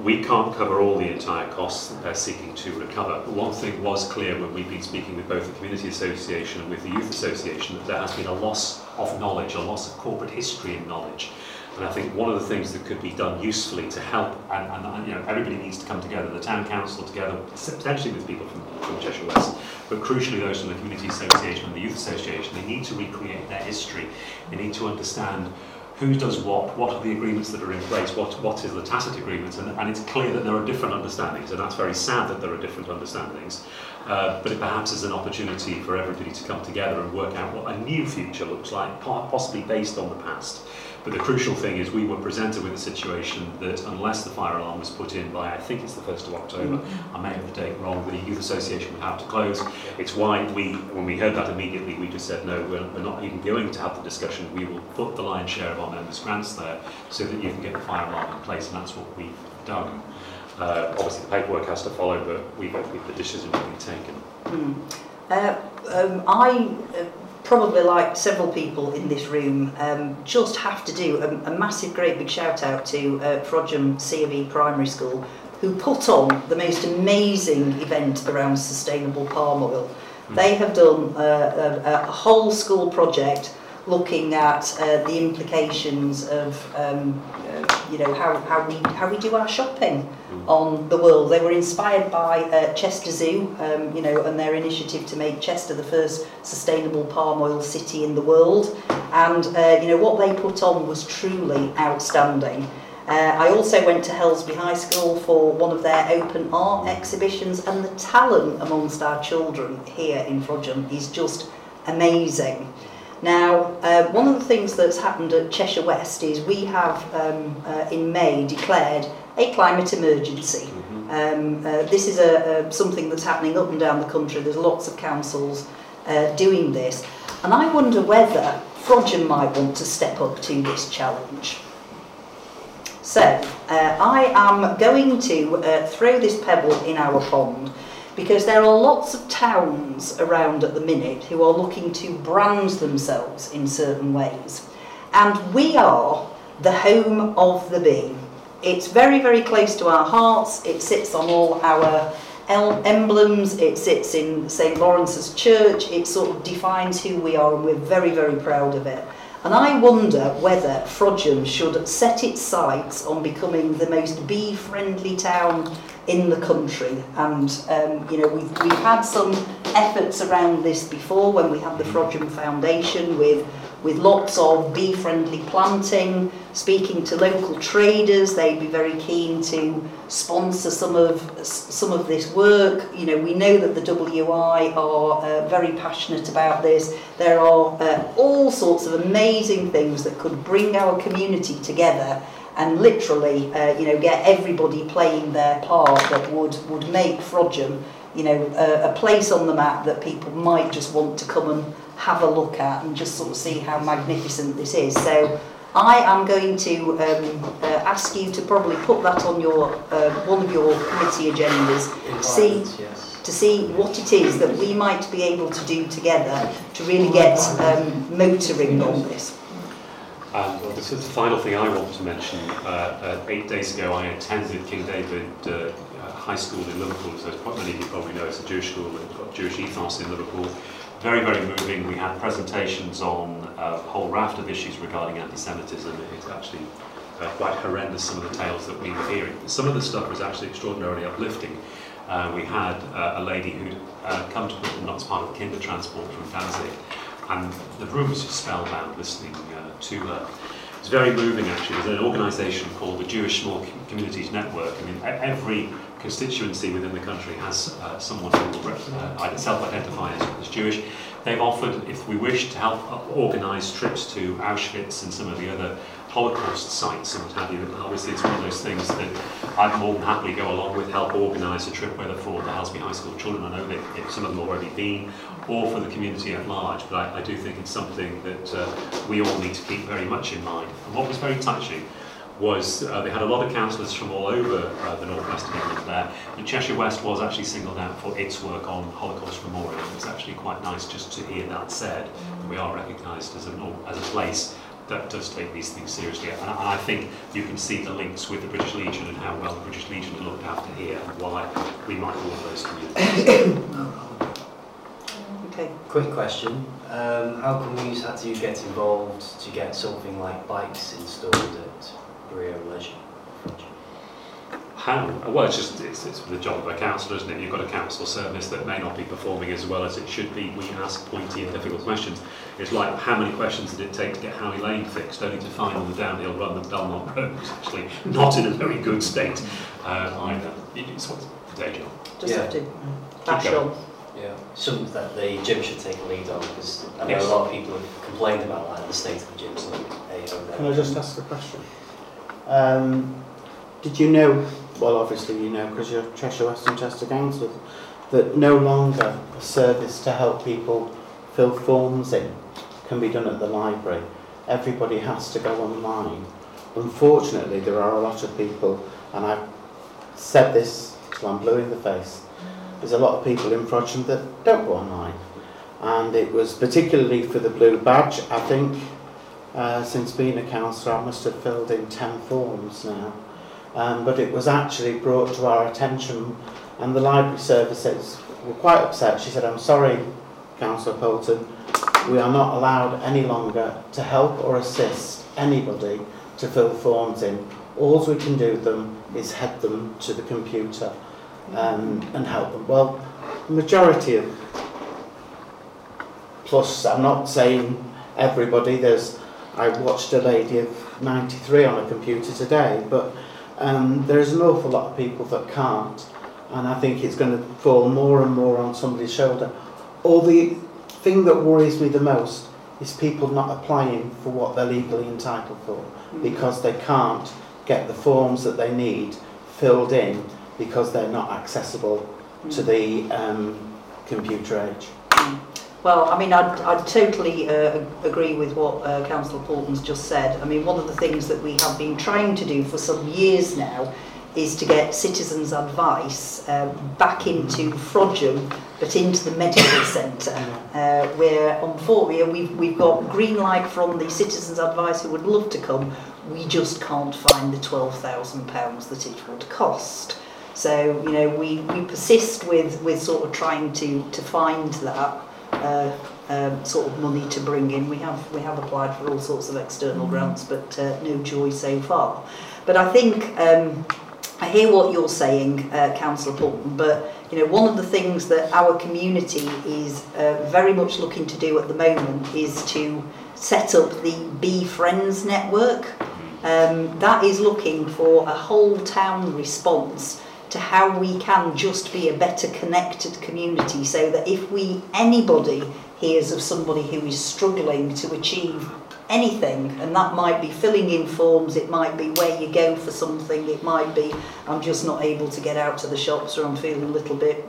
We can't cover all the entire costs that they're seeking to recover. But one thing was clear when we've been speaking with both the Community Association and with the Youth Association that there has been a loss of knowledge, a loss of corporate history and knowledge. And I think one of the things that could be done usefully to help, and, and, you know, everybody needs to come together, the town council together, potentially with people from, from Cheshire West, but crucially those from the Community Association and the Youth Association, they need to recreate their history. They need to understand who does what, what are the agreements that are in place, what, what is the tacit agreement, and, and it's clear that there are different understandings, and that's very sad that there are different understandings. Uh, but it perhaps is an opportunity for everybody to come together and work out what a new future looks like, possibly based on the past. But the crucial thing is we were presented with a situation that unless the fire alarm was put in by, I think it's the 1st of October, I may have the date wrong, the Youth Association would have to close. It's why we, when we heard that immediately, we just said, no, we're, we're not even going to have the discussion. We will put the lion's share of our members' grants there so that you can get the fire alarm in place, and that's what we've done. Uh, obviously, the paperwork has to follow, but we've, we've the decision will be taken. Hmm. Uh, um, I uh, probably like several people in this room, um, just have to do a, a massive, great big shout out to uh, Frodsham CME Primary School, who put on the most amazing event around sustainable palm oil. Mm. They have done a, a, a whole school project looking at uh, the implications of um, uh, you know how, how we how we do our shopping mm. on the world. They were inspired by uh, Chester Zoo, um, you know, and their initiative to make Chester the first sustainable palm oil city in the world. And uh, you know what they put on was truly outstanding. Uh, I also went to Helsby High School for one of their open art exhibitions, and the talent amongst our children here in Frodsham is just amazing. Now, uh, one of the things that's happened at Cheshire West is we have um, uh, in May declared a climate emergency. Mm-hmm. Um, uh, this is a, a, something that's happening up and down the country. There's lots of councils uh, doing this. And I wonder whether Frodsham might want to step up to this challenge. So, uh, I am going to uh, throw this pebble in our pond because there are lots of towns around at the minute who are looking to brand themselves in certain ways. And we are the home of the bee. It's very, very close to our hearts. It sits on all our emblems, it sits in St Lawrence's Church, it sort of defines who we are and we're very, very proud of it. And I wonder whether Frodsham should set its sights on becoming the most bee-friendly town in the country. And, um, you know, we've, we've had some efforts around this before when we had the mm. Frodsham Foundation with with lots of bee-friendly planting, speaking to local traders, they'd be very keen to sponsor some of some of this work. You know, we know that the WI are uh, very passionate about this. There are uh, all sorts of amazing things that could bring our community together and literally, uh, you know, get everybody playing their part that would would make Frodsham, you know, a, a place on the map that people might just want to come and have a look at and just sort of see how magnificent this is. So I am going to um, uh, ask you to probably put that on your uh, one of your committee agendas to see yes. to see what it is that we might be able to do together to really get um, motoring on this. Um, this is the final thing I want to mention. Uh, uh, eight days ago, I attended King David uh, High School in Liverpool. So, as quite many of you probably know, it's a Jewish school. It's got Jewish ethos in Liverpool. Very, very moving. We had presentations on a whole raft of issues regarding anti-Semitism. It's actually uh, quite horrendous, some of the tales that we were hearing. Some of the stuff was actually extraordinarily uplifting. Uh, we had uh, a lady who'd uh, come to Britain, not as part of Kindertransport from Danzig, and the room was just spellbound listening uh, to her. It's very moving actually. There's an organisation called the Jewish Small Communities Network. I mean, every constituency within the country has uh, someone who uh, either self-identify as, Jewish. They've offered, if we wish, to help organise trips to Auschwitz and some of the other Holocaust sites and what have you. And obviously, it's one of those things that I'd more than happily go along with, help organise a trip, whether for the Helsby High School children, I know that some of them already been, or for the community at large. But I, I do think it's something that uh, we all need to keep very much in mind. And what was very touching was uh, they had a lot of councillors from all over uh, the northwest of England there. And Cheshire West was actually singled out for its work on Holocaust Memorial. It's actually quite nice just to hear that said. That we are recognised as, an, as a place that does take these things seriously. And, and I think you can see the links with the British Legion and how well the British Legion looked after here and why we might all those communities. Okay. Quick question. Um, how come you had to get involved to get something like bikes installed at Brio Leisure? How? Well, it's just it's, it's the job of a council, isn't it? You've got a council service that may not be performing as well as it should be. We ask pointy and difficult questions. It's like how many questions did it take to get Howey Lane fixed, only to find on the downhill run that Belmont Road was actually not in a very good state uh, either. It's what's the day job. Just Yeah. have to bash going. on. Yeah. Something that the gym should take a lead on because I know Yes. a lot of people have complained about like, the state of the gyms. Like, hey, Can I just ask a question? Um, did you know, well obviously you know because you're Cheshire West and Chester Council, that no longer a service to help people fill forms in can be done at the library. Everybody has to go online. Unfortunately there are a lot of people, and I've said this till I'm blue in the face, there's a lot of people in Frodsham that don't go online. And it was particularly for the blue badge, I think, uh, since being a councillor, I must have filled in 10 forms now. Um, but it was actually brought to our attention, and the library services were quite upset. She said, I'm sorry, Councillor Poulton, we are not allowed any longer to help or assist anybody to fill forms in. All we can do them is head them to the computer um, and help them. Well, the majority of, plus I'm not saying everybody, there's I watched a lady of 93 on a computer today, but um, there's an awful lot of people that can't, and I think it's going to fall more and more on somebody's shoulder. Or the thing that worries me the most is people not applying for what they're legally entitled for because they can't get the forms that they need filled in because they're not accessible to the um, computer age. Well, I mean, I'd, I'd totally uh, agree with what uh, Councillor Portman's just said. I mean, one of the things that we have been trying to do for some years now is to get citizens' advice uh, back into Frodsham, but into the medical centre, uh, where unfortunately we've, we've got green light from the citizens' advice who would love to come. We just can't find the £12,000 that it would cost. So, you know, we, we persist with, with sort of trying to, to find that uh, um, sort of money to bring in. We have we have applied for all sorts of external mm-hmm. grants, but uh, no joy so far. But I think um, I hear what you're saying, uh, Councillor Poulton, but you know one of the things that our community is uh, very much looking to do at the moment is to set up the Be Friends network. Mm-hmm. Um, that is looking for a whole town response to how we can just be a better connected community so that if we anybody hears of somebody who is struggling to achieve anything and that might be filling in forms it might be where you go for something it might be I'm just not able to get out to the shops or I'm feeling a little bit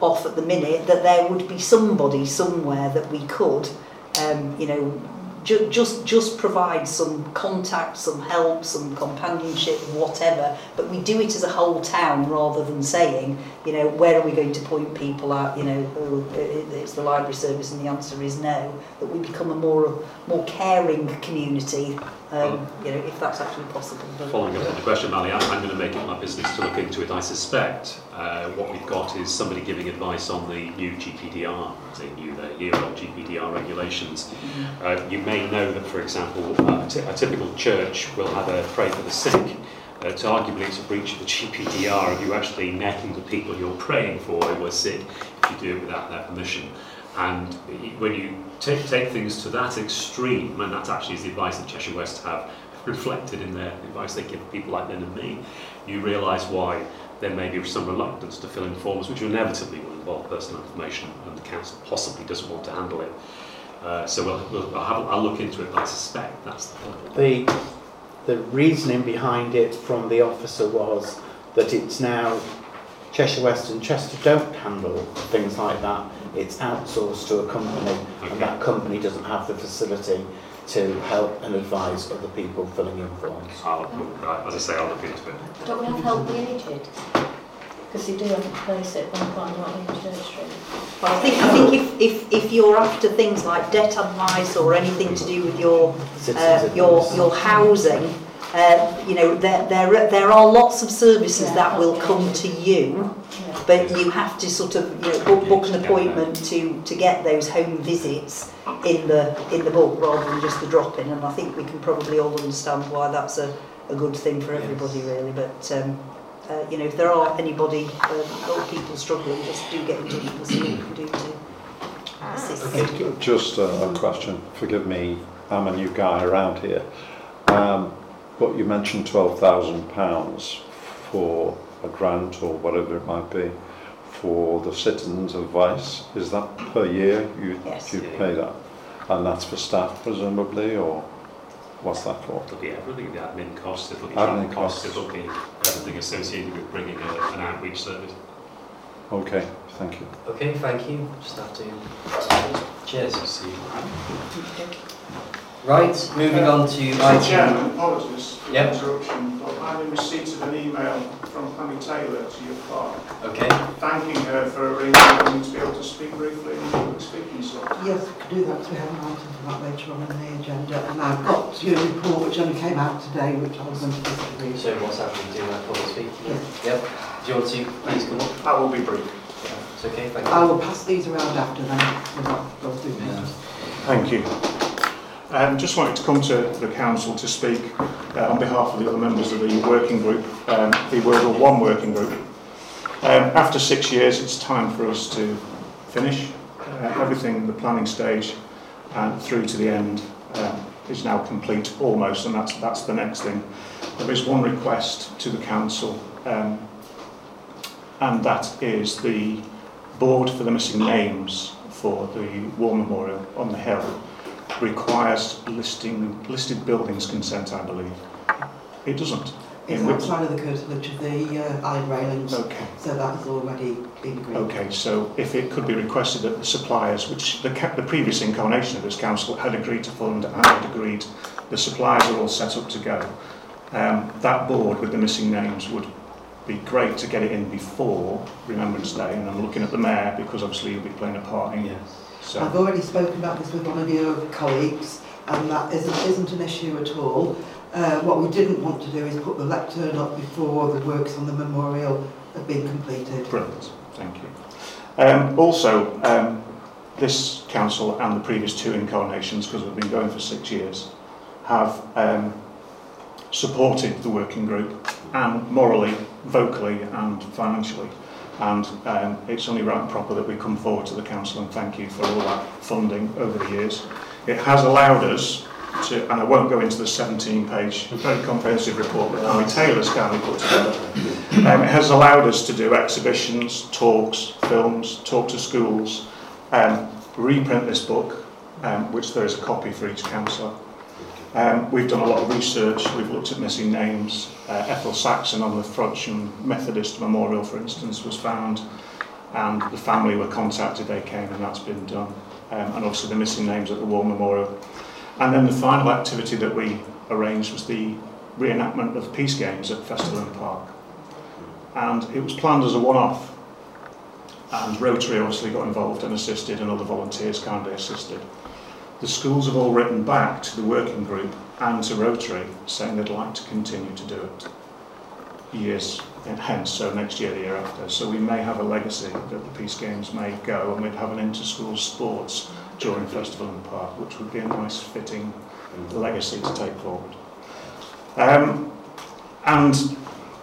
off at the minute that there would be somebody somewhere that we could um, you know ju just, just provide some contact, some help, some companionship, whatever. But we do it as a whole town rather than saying, you know, where are we going to point people at? You know, oh, it's the library service, and the answer is no. That we become a more more caring community um, hmm. you know, if that's actually possible. But... Following up on the question, Mally, I'm, I'm going to make it my business to look into it. I suspect uh, what we've got is somebody giving advice on the new GPDR, the new uh, year-old GPDR regulations. Uh, you may know that, for example, a, a typical church will have a pray for the sick. Uh, so arguably it's a breach of the GPDR if you actually name the people you're praying for who are sick if you do it without their permission. And when you take, take things to that extreme, and that actually is the advice that Cheshire West have reflected in their advice they give people like Lynn and me, you realise why there may be some reluctance to fill in forms which inevitably will involve personal information and the council possibly doesn't want to handle it. Uh, so we'll, we'll, I'll, have, I'll look into it, I suspect that's the problem. The, the reasoning behind it from the officer was that it's now Cheshire West and Chester don't handle things like that. It's outsourced to a company and that company doesn't have the facility to help and advise other people filling in forms. I'll, right, as I say, I'll look into it. Don't we have help the aged? Because you do have to place it one point not in Church Street. But I think I think if, if, if you're after things like debt advice or anything to do with your uh, your your housing, uh, you know there there there are lots of services that will come to you, but you have to sort of you know book, book an appointment to to get those home visits in the in the book rather than just the drop in. And I think we can probably all understand why that's a, a good thing for everybody really. But um, uh, you know, if there are anybody um, or people struggling, just do get in touch with us and we can do to assist. Just a, a question, forgive me, I'm a new guy around here. Um, but you mentioned £12,000 for a grant or whatever it might be for the citizens' advice. Is that per year you, Yes. you pay that? And that's for staff presumably or what's that for? It'll be everything, the admin costs, it'll be Admin travel costs, costs. it'll be everything associated with bringing a, an outreach service. Okay, thank you. Okay, thank you. Just have to. Cheers. Right, moving on to Mr. Chairman, item. apologies for Yep. interruption, but I'm in receipt of an email from Pammy Taylor to your clerk, Okay. thanking thanking her for arranging me to be able to speak briefly in the public speaking slot. Yes, we could do that, 'cause we have an item for that later on in the agenda. And I've got your report, which only came out today, which I was going to disagree. So what's happening doing that public speaking? Yep. Do you want to please come up? That will be brief. It's okay, thank you. I will pass these around after then, we'll not go through them. Thank you. Um, just wanted to come to the council to speak uh, on behalf of the other members of the working group, um, the World War One working group. Um, after six years, it's time for us to finish uh, everything the planning stage and through to the end um, is now complete almost, and that's that's the next thing. There is one request to the council, um, and that is the board for the missing names for the war memorial on the hill requires listing listed buildings consent, I believe. It doesn't. It's In which- outside of the curtilage of the uh, iron railings, Okay. so that has already been agreed. Okay, so if it could be requested that the suppliers, which the, ca- the previous incarnation of this council had agreed to fund and had agreed, the suppliers are all set up to go. Um, that board with the missing names would be great to get it in before Remembrance Day, and I'm looking at the mayor because obviously you'll be playing a part in it. So, I've already spoken about this with one of your colleagues, and that isn't, isn't an issue at all. Uh, what we didn't want to do is put the lectern up before the works on the memorial have been completed. Brilliant, thank you. Um, also, um, this council and the previous two incarnations, because we've been going for six years, have um, supported the working group and morally, vocally and financially. and um, it's only right and proper that we come forward to the council and thank you for all that funding over the years. It has allowed us to, and I won't go into the 17 page very comprehensive report that Army Taylor's kindly put together, um, it has allowed us to do exhibitions, talks, films, talk to schools, um, reprint this book, um, which there is a copy for each councillor, Um, we've done a lot of research, we've looked at missing names. Uh, Ethel Saxon on the Frodsham Methodist Memorial, for instance, was found, and the family were contacted, they came, and that's been done. Um, and obviously the missing names at the War Memorial. And then the final activity that we arranged was the reenactment of Peace Games at Festival Park. And it was planned as a one-off, and Rotary obviously got involved and assisted, and other volunteers kindly assisted. The schools have all written back to the working group and to Rotary saying they'd like to continue to do it years hence, so next year, the year after. So we may have a legacy that the Peace Games may go and we'd have an inter-school sports during Festival in the Park, which would be a nice fitting legacy to take forward. Um, and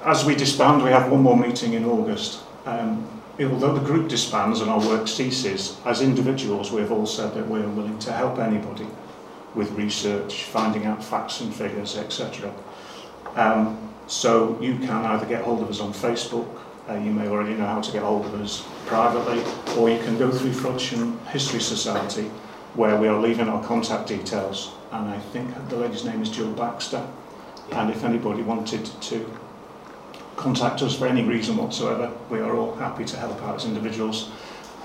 as we disband, we have one more meeting in August. Um, although the group disbands and our work ceases, as individuals we've all said that we are willing to help anybody with research, finding out facts and figures, etc. Um, so you can either get hold of us on Facebook, uh, you may already know how to get hold of us privately, or you can go through Frodsham History Society, where we are leaving our contact details, and I think the lady's name is Jill Baxter, and if anybody wanted to contact us for any reason whatsoever, we are all happy to help out as individuals.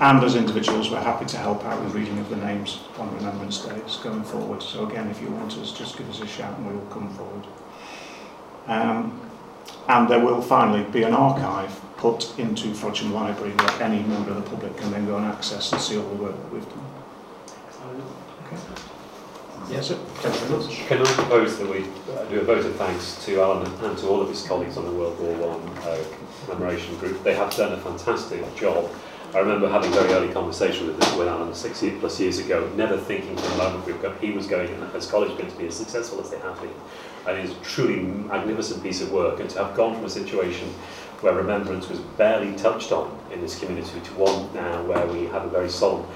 And as individuals, we're happy to help out with reading of the names on Remembrance Days going forward. So again, if you want us, just give us a shout and we will come forward. Um, and there will finally be an archive put into Frodsham Library where any member of the public can then go and access and see all the work that we've done. Yes, sir. Can I propose that we uh, do a vote of thanks to Alan and to all of his colleagues on the World War One uh, commemoration group. They have done a fantastic job. I remember having very early conversation with, with Alan six plus years ago, never thinking for a moment we've got, he was going, as college going to be as successful as they have been. And it's a truly magnificent piece of work. And to have gone from a situation where remembrance was barely touched on in this community to one now where we have a very solemn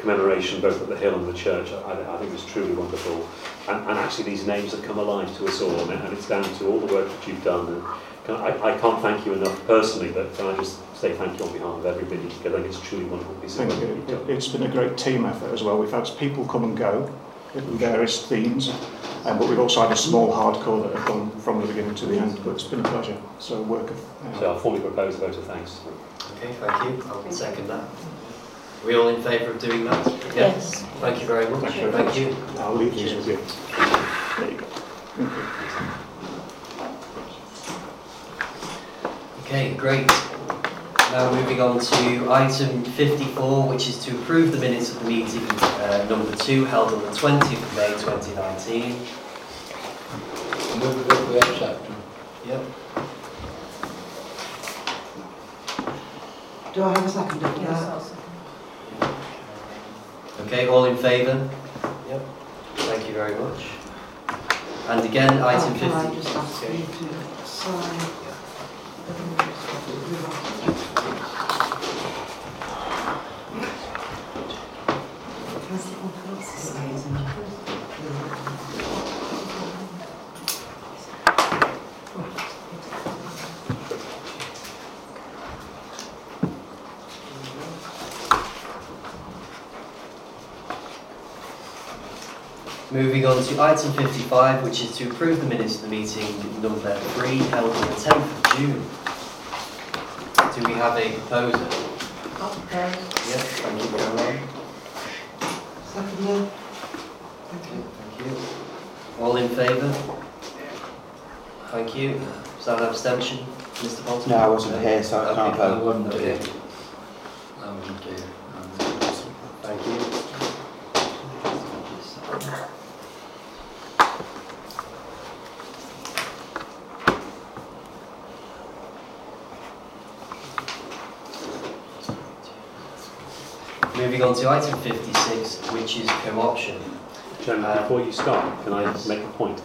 commemoration both at the Hill and the church, I, I think it's truly wonderful. And, and actually these names have come alive to us all, and, and it's down to all the work that you've done. And can I, I can't thank you enough personally, but can I just say thank you on behalf of everybody, because I think it's truly wonderful piece of Thank work. you. It- It's been a great team effort as well. We've had people come and go in various themes, um, but we've also had a small hardcore that have gone from the beginning to the end. But it's been a pleasure. So work of. uh, So I'll formally propose a vote of thanks. Okay, thank you. I'll second that. Are we all in favour of doing that? Yeah. Yes. Thank you very much. Thank you Thank much. you. I'll leave these with you. There you go. Okay, great. Now moving on to item 54, which is to approve the minutes of the meeting uh, number two held on the 20th of May 2019. Move that we accept them. Yep. Do I have a second for Yes, that? I'll second. Okay, all in favour? Yep. Thank you very much. And again, oh, item Oh, Can I 50. just ask you to sign? Moving on to item 55, which is to approve the minutes of the meeting number three held on the 10th of June. Do we have a proposer? Okay. Yes, thank you, Caroline. Second Okay, thank you. All in favour? Thank you. Is that an abstention, Mr Bolton? No, I wasn't here, so I can't vote. Okay. here. I wasn't here. Thank you. moving on to item 56, which is co-option. Chairman, before you start, can I make a point?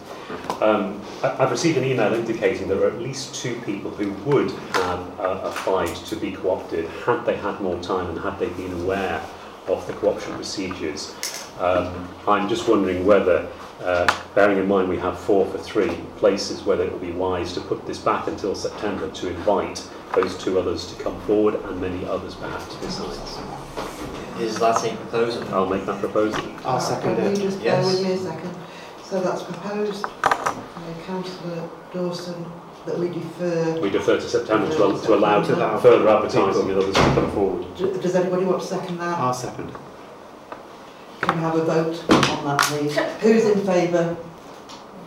Um, I- I've received an email indicating there are at least two people who would have uh, applied to be co-opted had they had more time and had they been aware of the co-option procedures. Um, I'm just wondering whether, uh, bearing in mind we have four for three places, whether it would be wise to put this back until September to invite those two others to come forward and many others perhaps besides. Is that a proposal? I'll make that proposal. I'll second it. just bear Yes. with me a second? So that's proposed by councillor Dawson that we defer. We defer to September to, al- to allow To allow further advertising and others to come forward. D- Does anybody want to second that? I'll second. Can we have a vote on that, please? Who's in favour?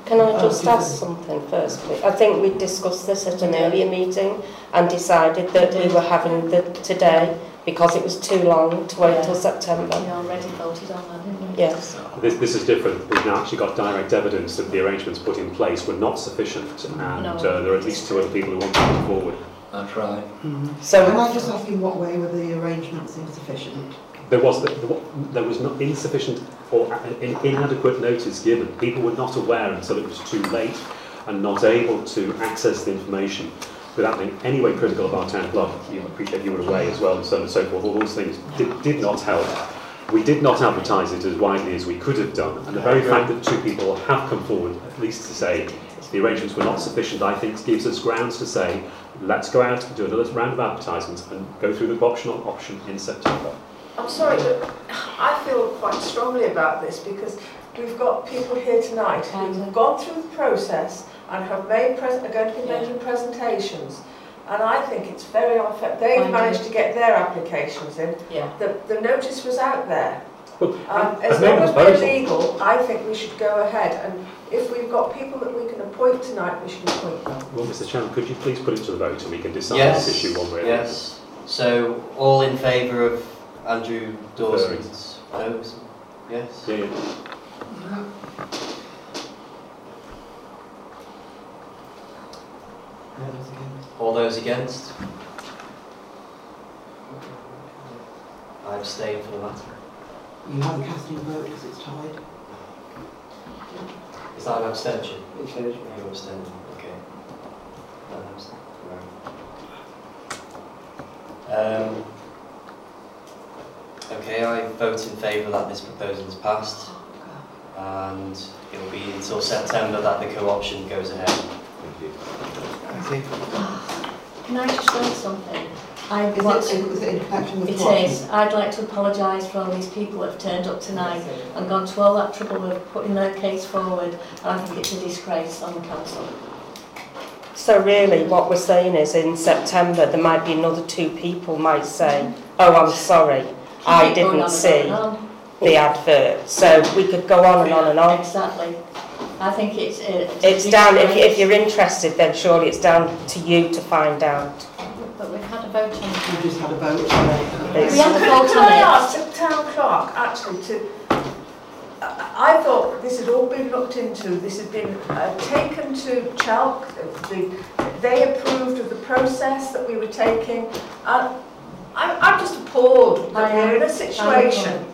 Can I ah, just uh, ask something first, please? I think we discussed this at an earlier meeting and decided that we were having the today because it was too long to wait yeah. till September. We already voted on that, didn't we? Yes. This, this is different. We've now actually got direct evidence that the arrangements put in place were not sufficient and no. uh, there are at least two other people who want to come forward. That's right. Mm -hmm. So, Can I just ask you what way were the arrangements insufficient? There was, there was not insufficient or uh, inadequate notice given. People were not aware until it was too late and not able to access the information without being any way critical of our town clerk. You appreciate you were away as well and so on and so forth. All those things did, did not help. We did not advertise it as widely as we could have done. And the very fact that two people have come forward, at least to say the arrangements were not sufficient, I think gives us grounds to say, let's go out and do another round of advertisements and go through the optional option in September. I'm sorry, but I feel quite strongly about this because we've got people here tonight who've gone through the process and have made pres- are going to be making presentations. And I think it's very unfair. They've I managed agree. to get their applications in. Yeah. The, the notice was out there. Well, Um, as long as we're legal, I think we should go ahead. And if we've got people that we can appoint tonight, we should appoint them. Well, Mr Chairman, could you please put it to the vote and we can decide Yes. this issue one way or the other? Yes. So, all in favour of Andrew Dawson's proposal? Yes? Yeah, yeah. All those against? I abstain for the matter. You have a casting vote because it's tied. Is that an abstention? It says, You abstain, okay. No, abstain, right. Um, okay, I vote in favour that this proposal is passed. And it will be until September that the co-option goes ahead. thank you. Can I just say something? I Is want it, to... is it in connection with It what? is. I'd like to apologise for all these people that have turned up tonight and gone to all that trouble of putting their case forward. And I think it's a disgrace on the council. So really, what we're saying is in September, there might be another two people might say, oh, I'm sorry, I Keep going on didn't and see on and on. the advert. So we could go on and on and on. Exactly. I think it's... uh, It's down, if, if you're interested, then surely it's down to you to find out. But we've had a vote on it. You just had a vote. It's- We had a vote can on I it. ask the town clerk actually to, I I thought this had all been looked into, this had been uh, taken to CHALC, the, they approved of the process that we were taking. And I'm, I'm just appalled that I we're in a situation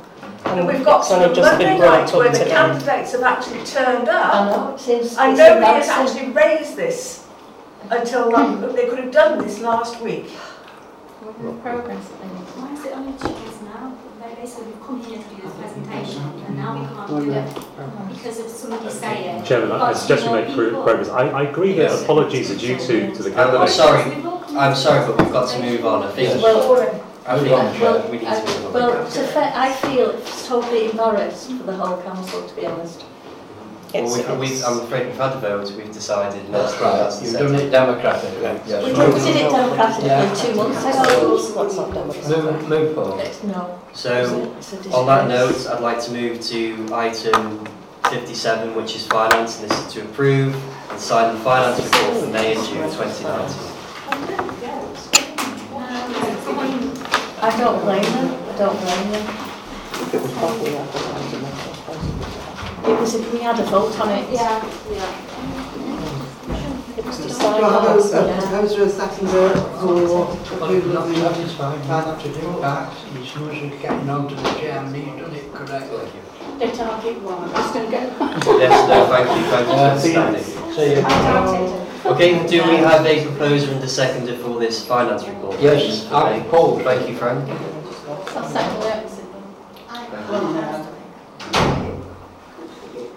that And we've got it's to only the just been Monday brought night up where the today. candidates have actually turned I up know, it seems... and it's nobody has actually raised this until, like, they could have done this last week. We're progress, Why is it only choice now? They basically we've come here to do this presentation and now we can't do it because of somebody saying. Chairman, I I suggest we make progress. I, I agree that apologies are due to, to the I'm, I'm candidates. sorry, I'm sorry, but we've got to move on. I think, Well, I think well, we need I- to move on. well, to fa- I feel totally embarrassed for the whole council, to be honest. Well, we've, we've, I'm afraid we've had a vote, we've decided not That's to. right. that's the You've done it democratically. Yes. We did we did it democratically Yeah. two months ago. That's not democratic. Move, move forward. It's no. So, It's a on that disgrace. note, I'd like to move to item 57, which is finance, and this is to approve and sign the finance report for May and June 2019. I don't blame them, I don't blame them. If it was properly advertised, then that's not possible. It was if we had a vote on it. Yeah, yeah. Do I have a, a proposer, a seconder, or approval Not of the satisfied, you have to do that, as long as you're getting on to the chairman, he's done it correctly. The target one, I'm still going. Yes, no, thank you, thank you for Uh, see you. understanding. See you. I doubt it. Okay, do we have a proposer and a seconder for this finance report? Yes, I uh, Paul. Thank you, Frank. I'll second it.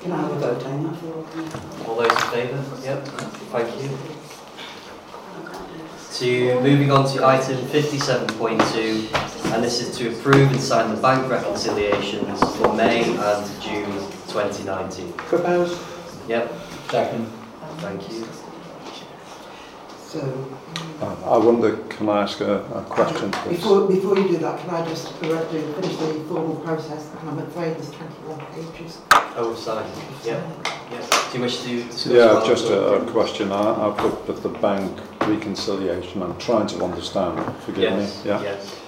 Can I have a vote on that? All those in favour? Yep, thank you. To, moving on to item 57.2, and this is to approve and sign the bank reconciliations for May and June 2019. Propose. Yep, Second. thank you. So, I wonder, can I ask a, a question, please? Before, before you do that, can I just correct you, finish the formal process, and I'm afraid there's 21 pages. Oh, sorry. Yeah. Yes. Do you wish to... to yeah, just a, a question. I, I've looked at the bank reconciliation. I'm trying to understand. Forgive yes. me. Yeah. Yes.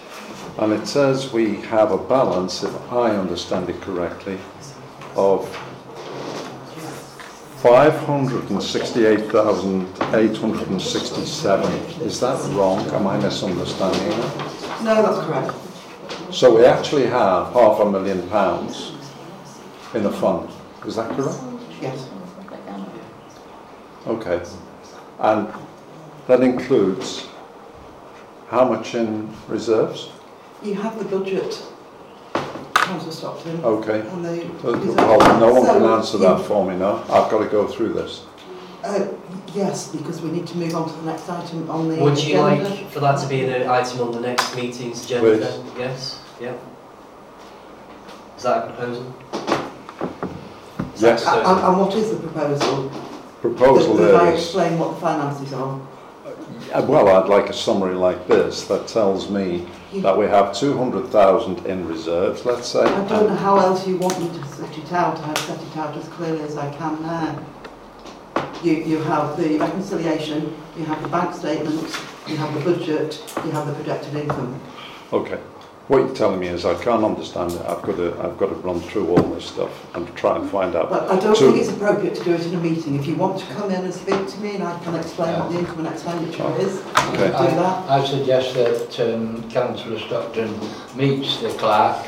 And it says we have a balance, if I understand it correctly, of 568,867. Is that wrong? Am I misunderstanding it? No, that's correct. So we actually have half a million pounds in a fund. Is that correct? Yes. Okay. And that includes how much in reserves? You have the budget, Councillor Stockton. Okay. And the Uh, reserve- Well, no one can So, answer you- that for me now. I've got to go through this. Uh, yes, because we need to move on to the next item on the Would you agenda. like for that to be an item on the next meeting's agenda Please. Yes, yeah. Is that a proposal? Is that Yes. And, proposal? and what is the proposal? Proposal That- that I is, explain what the finances are. Uh, well, I'd like a summary like this that tells me that we have 200,000 in reserves, let's say. I don't know how else you want me to set it out. I've set it out as clearly as I can there. You, you have the reconciliation, you have the bank statements, you have the budget, you have the projected income. Okay. What you're telling me is I can't understand it. I've got to, I've got to run through all this stuff and try and find out. But I don't Two- think it's appropriate to do it in a meeting. If you want to come in and speak to me and I can explain what the income and expenditure is, Okay. can do that. I, I suggest that um, Councillor Stockton meets the clerk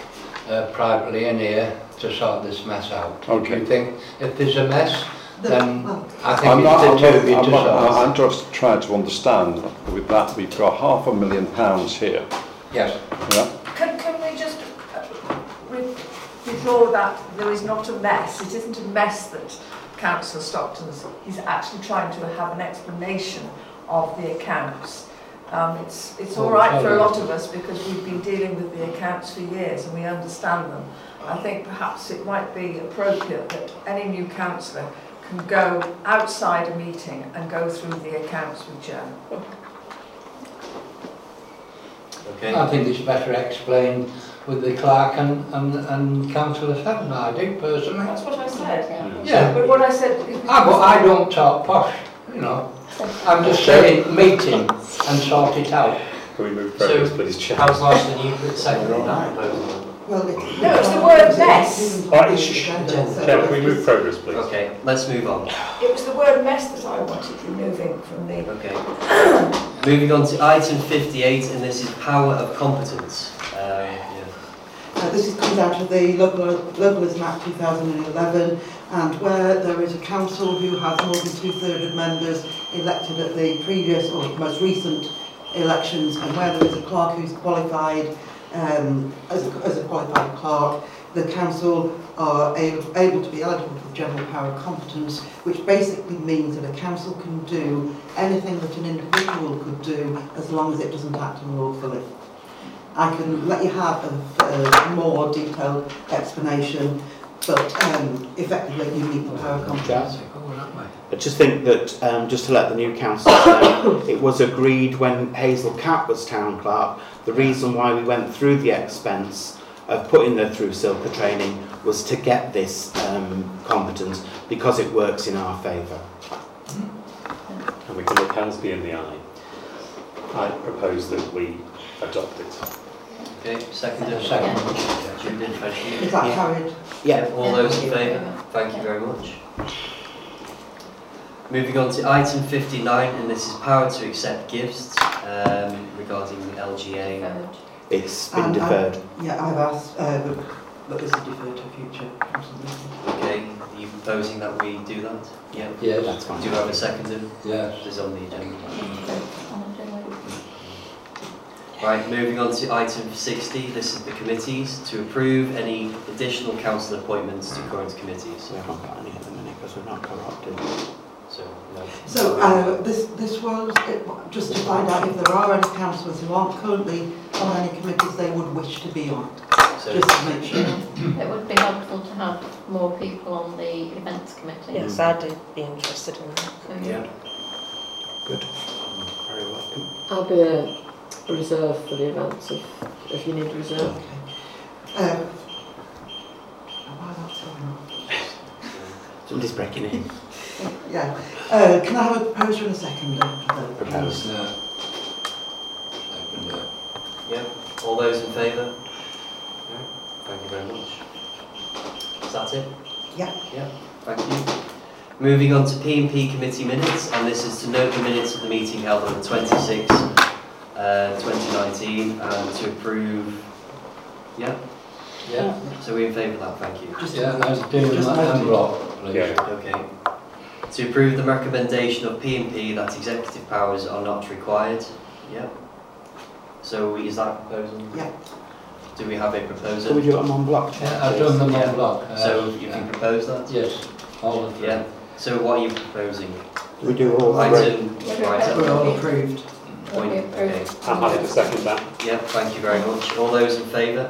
uh, privately in here to sort this mess out. If Okay. you think, if there's a mess, then well, I think I'm not, I'm it's the two of not, you I'm to not. I'm just trying to understand with that we've got half a million pounds here. Yes. Yeah? Can, can we just uh, re- withdraw that there is not a mess? It isn't a mess that Councillor Stockton's, he's actually trying to have an explanation of the accounts. Um, it's, it's all Well, right for a lot of us because we've been dealing with the accounts for years and we understand them. I think perhaps it might be appropriate that any new councillor can go outside a meeting and go through the accounts with Jen. Okay. I think it's better explained with the clerk and, and, and Councillor Seven, I did personally. That's what I said. Yeah. But what I said is... Ah, but I don't talk posh, you know. I'm just saying, meeting and sort it out. Can we move So, progress, please, Chair? Councillor Ashton, you could second that proposal? Well, it, No, it's the word mess. All right, sh- sh- Chair, can we move progress, please? Okay, let's move on. It was the word mess that I wanted removing from the... Okay. Moving on to item 58, and this is power of competence. Um, yeah. This is, comes out of the Local, Localism Act 2011 and where there is a council who has more than two-thirds of members elected at the previous or most recent elections and where there is a clerk who's qualified um, as, a, as a qualified clerk, the council are able, able to be eligible for general power of competence, which basically means that a council can do anything that an individual could do as long as it doesn't act unlawfully. I can let you have a, a more detailed explanation, but um, effectively you meet the power of competence. I just think that, um, just to let the new council know, it was agreed when Hazel Cat was town clerk, the reason why we went through the expense of putting her through CiLCA training was to get this um, competence because it works in our favour. And we can look Helsby in the eye. I propose that we adopt it. Okay, seconded. Second. Judith, thank you. Is that carried? Yeah. All those in favour? Thank you very much. Moving on to item 59, and this is power to accept gifts um, regarding the LGA. It's been And I- deferred. Yeah, I've asked, uh, but, but this is deferred to a future council meeting. Okay, are you proposing that we do that? Yeah. Yes. That's fine. Do you have a second? Yes. It's on the agenda. Right, moving on to item 60, this is the committees, to approve any additional council appointments to current committees. We haven't got any at the minute because we're not co-opted. So, no. So uh, this, this was it, just to find out if there are any councillors who aren't currently on any committees they would wish to be on, So, just to make sure. It would be helpful to have more people on the events committee. Yes, I'd be interested in that. So, yeah. Good. Very welcome. I'll be a reserve for the events if, if you need a reserve. Why that's going on? Somebody's breaking in. Yeah. Uh, can I have a proposer and a second? Propose. No. Second, yeah. Yeah, all those in favour? No? Thank you very much. Is that it? Yeah. Yeah, thank you. Moving on to P and P committee minutes, and this is to note the minutes of the meeting held on the 26th, uh, 2019, and to approve, yeah? Yeah. So we're in favour of that, thank you. Just Yeah, I'll do Just that noted. en bloc, please. Okay. To approve the recommendation of P and P that executive powers are not required, yeah? So is that proposal? Yeah. Do we have a proposal? Can we do it en bloc, Yeah, I've done them Yeah. en bloc. uh, So you yeah. can propose that? Yes, all of them. Yeah. So what are you proposing? Do we do all three? Item, Yeah, right, We're all approved. Point, Will okay. I'm happy to second that. Yeah, thank you very much. All those in favour?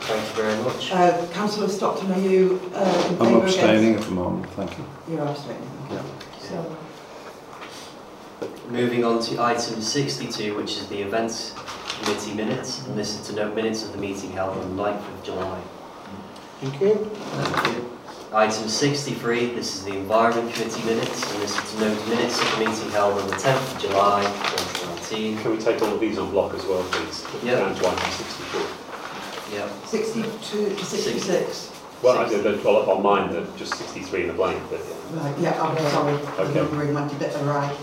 Thank you very much. Uh, Councillor Stockton, are you uh, in favour I'm against? abstaining at the moment, thank you. You're abstaining. Yeah. So, Moving on to item 62, which is the events committee minutes, and this is to note minutes of the meeting held on the 9th of July. Thank you. Thank you. Item 63, this is the Environment Committee minutes, and this is to note minutes of the meeting held on the 10th of July 2019. Can we take all of these en bloc as well, please? Yeah. Down to item 64. Yeah. 62 to 66. Well, I did a follow up on mine, that just 63 in the blank, but yeah. Right, yeah, oh, I'm sorry. The Okay. numbering went a bit awry.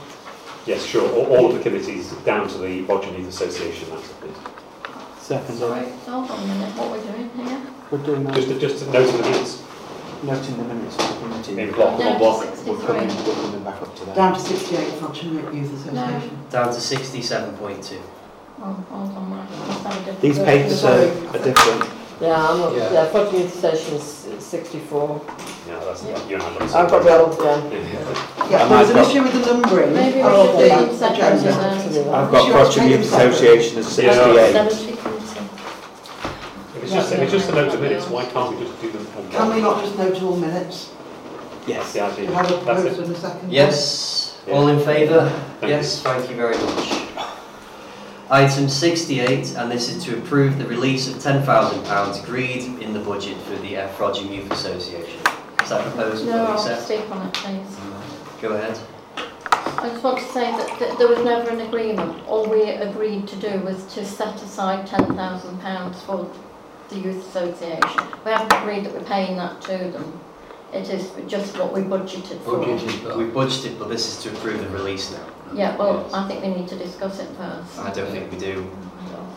Yes, sure, all, all of the committees down to the Bodging Youth Association, that's it, please. Second. Sorry, hold on a minute, what we're doing here? We're doing that. Just, just to note in the minutes, Noting the minutes of the committee. en bloc, Down on to block. We're coming, we're coming back up to that. Down to 68 Frodsham Youth Association. Down to 67.2. Oh, hold on, right, let's have a different These version. papers are, are different. Yeah, I'm not, Yeah. yeah, Frodsham Youth Station is 64. Yeah, that's, you don't have. I've got the old, yeah. Yeah, there was an I've got- issue with the numbering Maybe we of should do them the separately agenda. then. I've got Should I Youth? Association as Yeah. 68. Cemetery committee. If it's just, if it's just to note the minutes, why can't we just do them on? Can we not just note all minutes? Yes, the idea, have a that's proposer it. and a second? Yes, all in favour? Thank Yes, thank you very much. Item 68, and this is to approve the release of £10,000 agreed in the budget for the F. Frodsham Youth Association. Is that proposal No, that we I'll accept? speak on it, please. Go ahead. I just want to say that, that there was never an agreement. All we agreed to do was to set aside £10,000 for the Youth Association. We haven't agreed that we're paying that to them. It is just what we budgeted for. Budgeted, We budgeted, but this is to approve the release now. Yeah, well, Yes. I think we need to discuss it first. I don't think we do.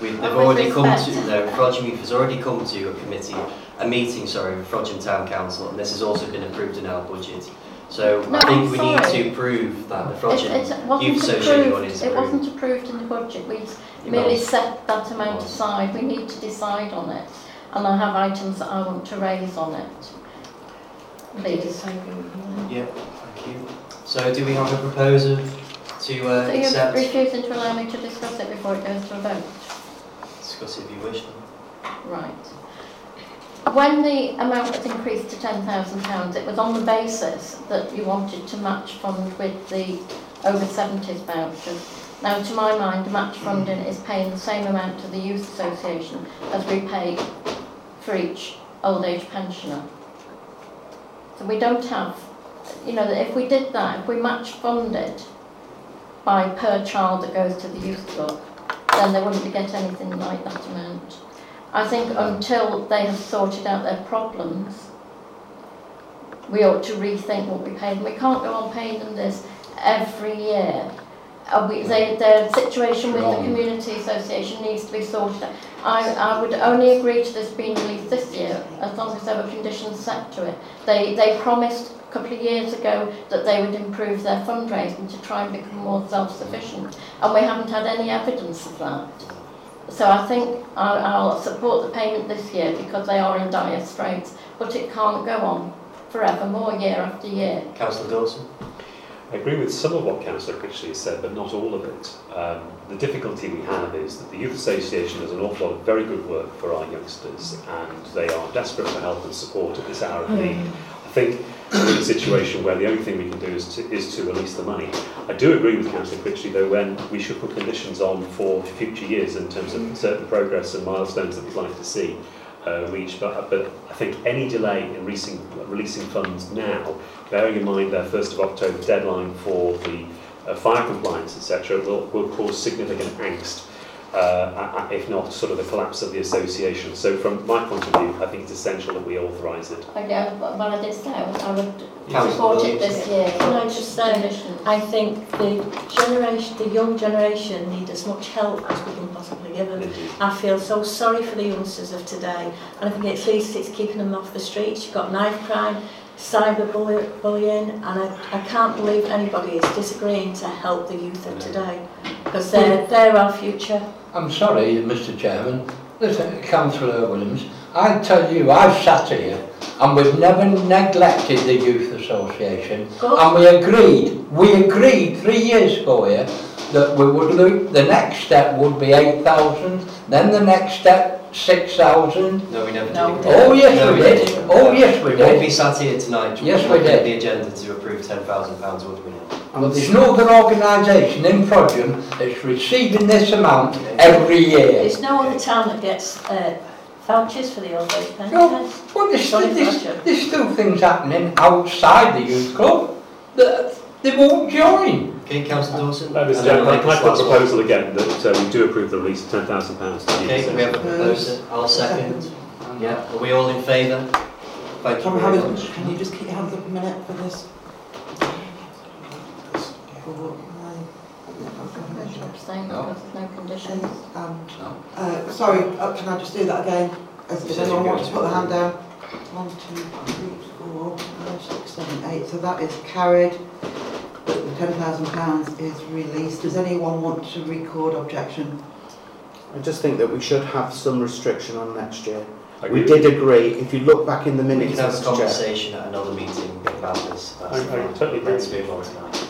We, they've already come to, respect. no, Frodsham Youth has already come to a committee, a meeting, sorry, with Frodsham Town Council, and this has also been approved in our budget. So No, I think I'm we need to prove that the It, Frodsham it wasn't Youth Association one approved, it wasn't approved in the budget. We It merely set that amount aside. We need to decide on it. And I have items that I want to raise on it. Please. Yeah, thank you. So do we have a proposer to uh, So you're accept? refusing to allow me to discuss it before it goes to a vote? Discuss it if you wish. Right. When the amount was increased to £10,000, it was on the basis that you wanted to match fund with the over 70s vouchers. Now, to my mind, match funding is paying the same amount to the Youth Association as we pay for each old age pensioner. So we don't have, you know, if we did that, if we match funded by per child that goes to the youth club, then they wouldn't get anything like that amount. I think until they have sorted out their problems, we ought to rethink what we pay them. We can't go on paying them this every year. we, they, their situation with Wrong. the community association needs to be sorted out. I, I would only agree to this being released this year as long as there were conditions set to it. They, they promised a couple of years ago that they would improve their fundraising to try and become more self-sufficient and we haven't had any evidence of that. So I think I'll, I'll support the payment this year because they are in dire straits but it can't go on forever more year after year. Councillor Dawson. I agree with some of what Councillor Critchley said, but not all of it. Um, the difficulty we have is that the Youth Association does an awful lot of very good work for our youngsters, and they are desperate for help and support at this hour of need. Hmm. I think in a situation where the only thing we can do is to, is to release the money. I do agree with Councillor Critchley, though, when we should put conditions on for future years in terms of hmm. certain progress and milestones that we'd like to see uh, reached. But, but I think any delay in releasing, releasing funds now bearing in mind their 1st of October deadline for the uh, fire compliance, etc., will, will cause significant angst. Uh, if not sort of the collapse of the association. So from my point of view, I think it's essential that we authorise it. I, I, well, I did say I would, I would support it this year. Can I just say, I think the generation, the young generation need as much help as we can possibly give them. I feel so sorry for the youngsters of today, and I think at least it's keeping them off the streets. You've got knife crime, cyberbullying, and I, I can't believe anybody is disagreeing to help the youth of today, because they're, they're our future. I'm sorry, Mr Chairman, listen, Councillor Williams, I tell you, I've sat here, and we've never neglected the Youth Association, and we agreed, we agreed three years ago here, that we would look, the next step would be 8,000, then the next step 6,000. No, we never No, did. we didn't. Oh, yes, No, we did. didn't. Oh, yes, we We won't did. be sat here tonight. Yes, we looking at did. the agenda to approve £10,000, would we not? But there's no other organisation in Frodsham that's receiving this amount every year. There's no other town that gets uh, vouchers for the old age pensioners. No, well, there's, Sorry, there's, Roger. there's still things happening outside the youth club that they won't join. Okay, Councillor Dawson? Uh, Mr. Chairman, I'll can I make put this a last proposal again that uh, we do approve the release of £10,000 to the Okay, we have a proposal. I'll second. Yeah, are we all in favour? Thank you Can very have much. Can you just keep your hands up a minute for this? For Abstain because there's no conditions. Um, uh, sorry, uh, can I just do that again? Has, does anyone want to put the hand down? One, two, three, four, five, six, seven, eight. So that is carried. That the ten thousand pounds is released. Does anyone want to record objection? I just think that we should have some restriction on next year. I We did agree, if you look back in the We minutes, can have a Mr. Chair, conversation at another meeting about this. That's I- I totally agree. Let's move on to that.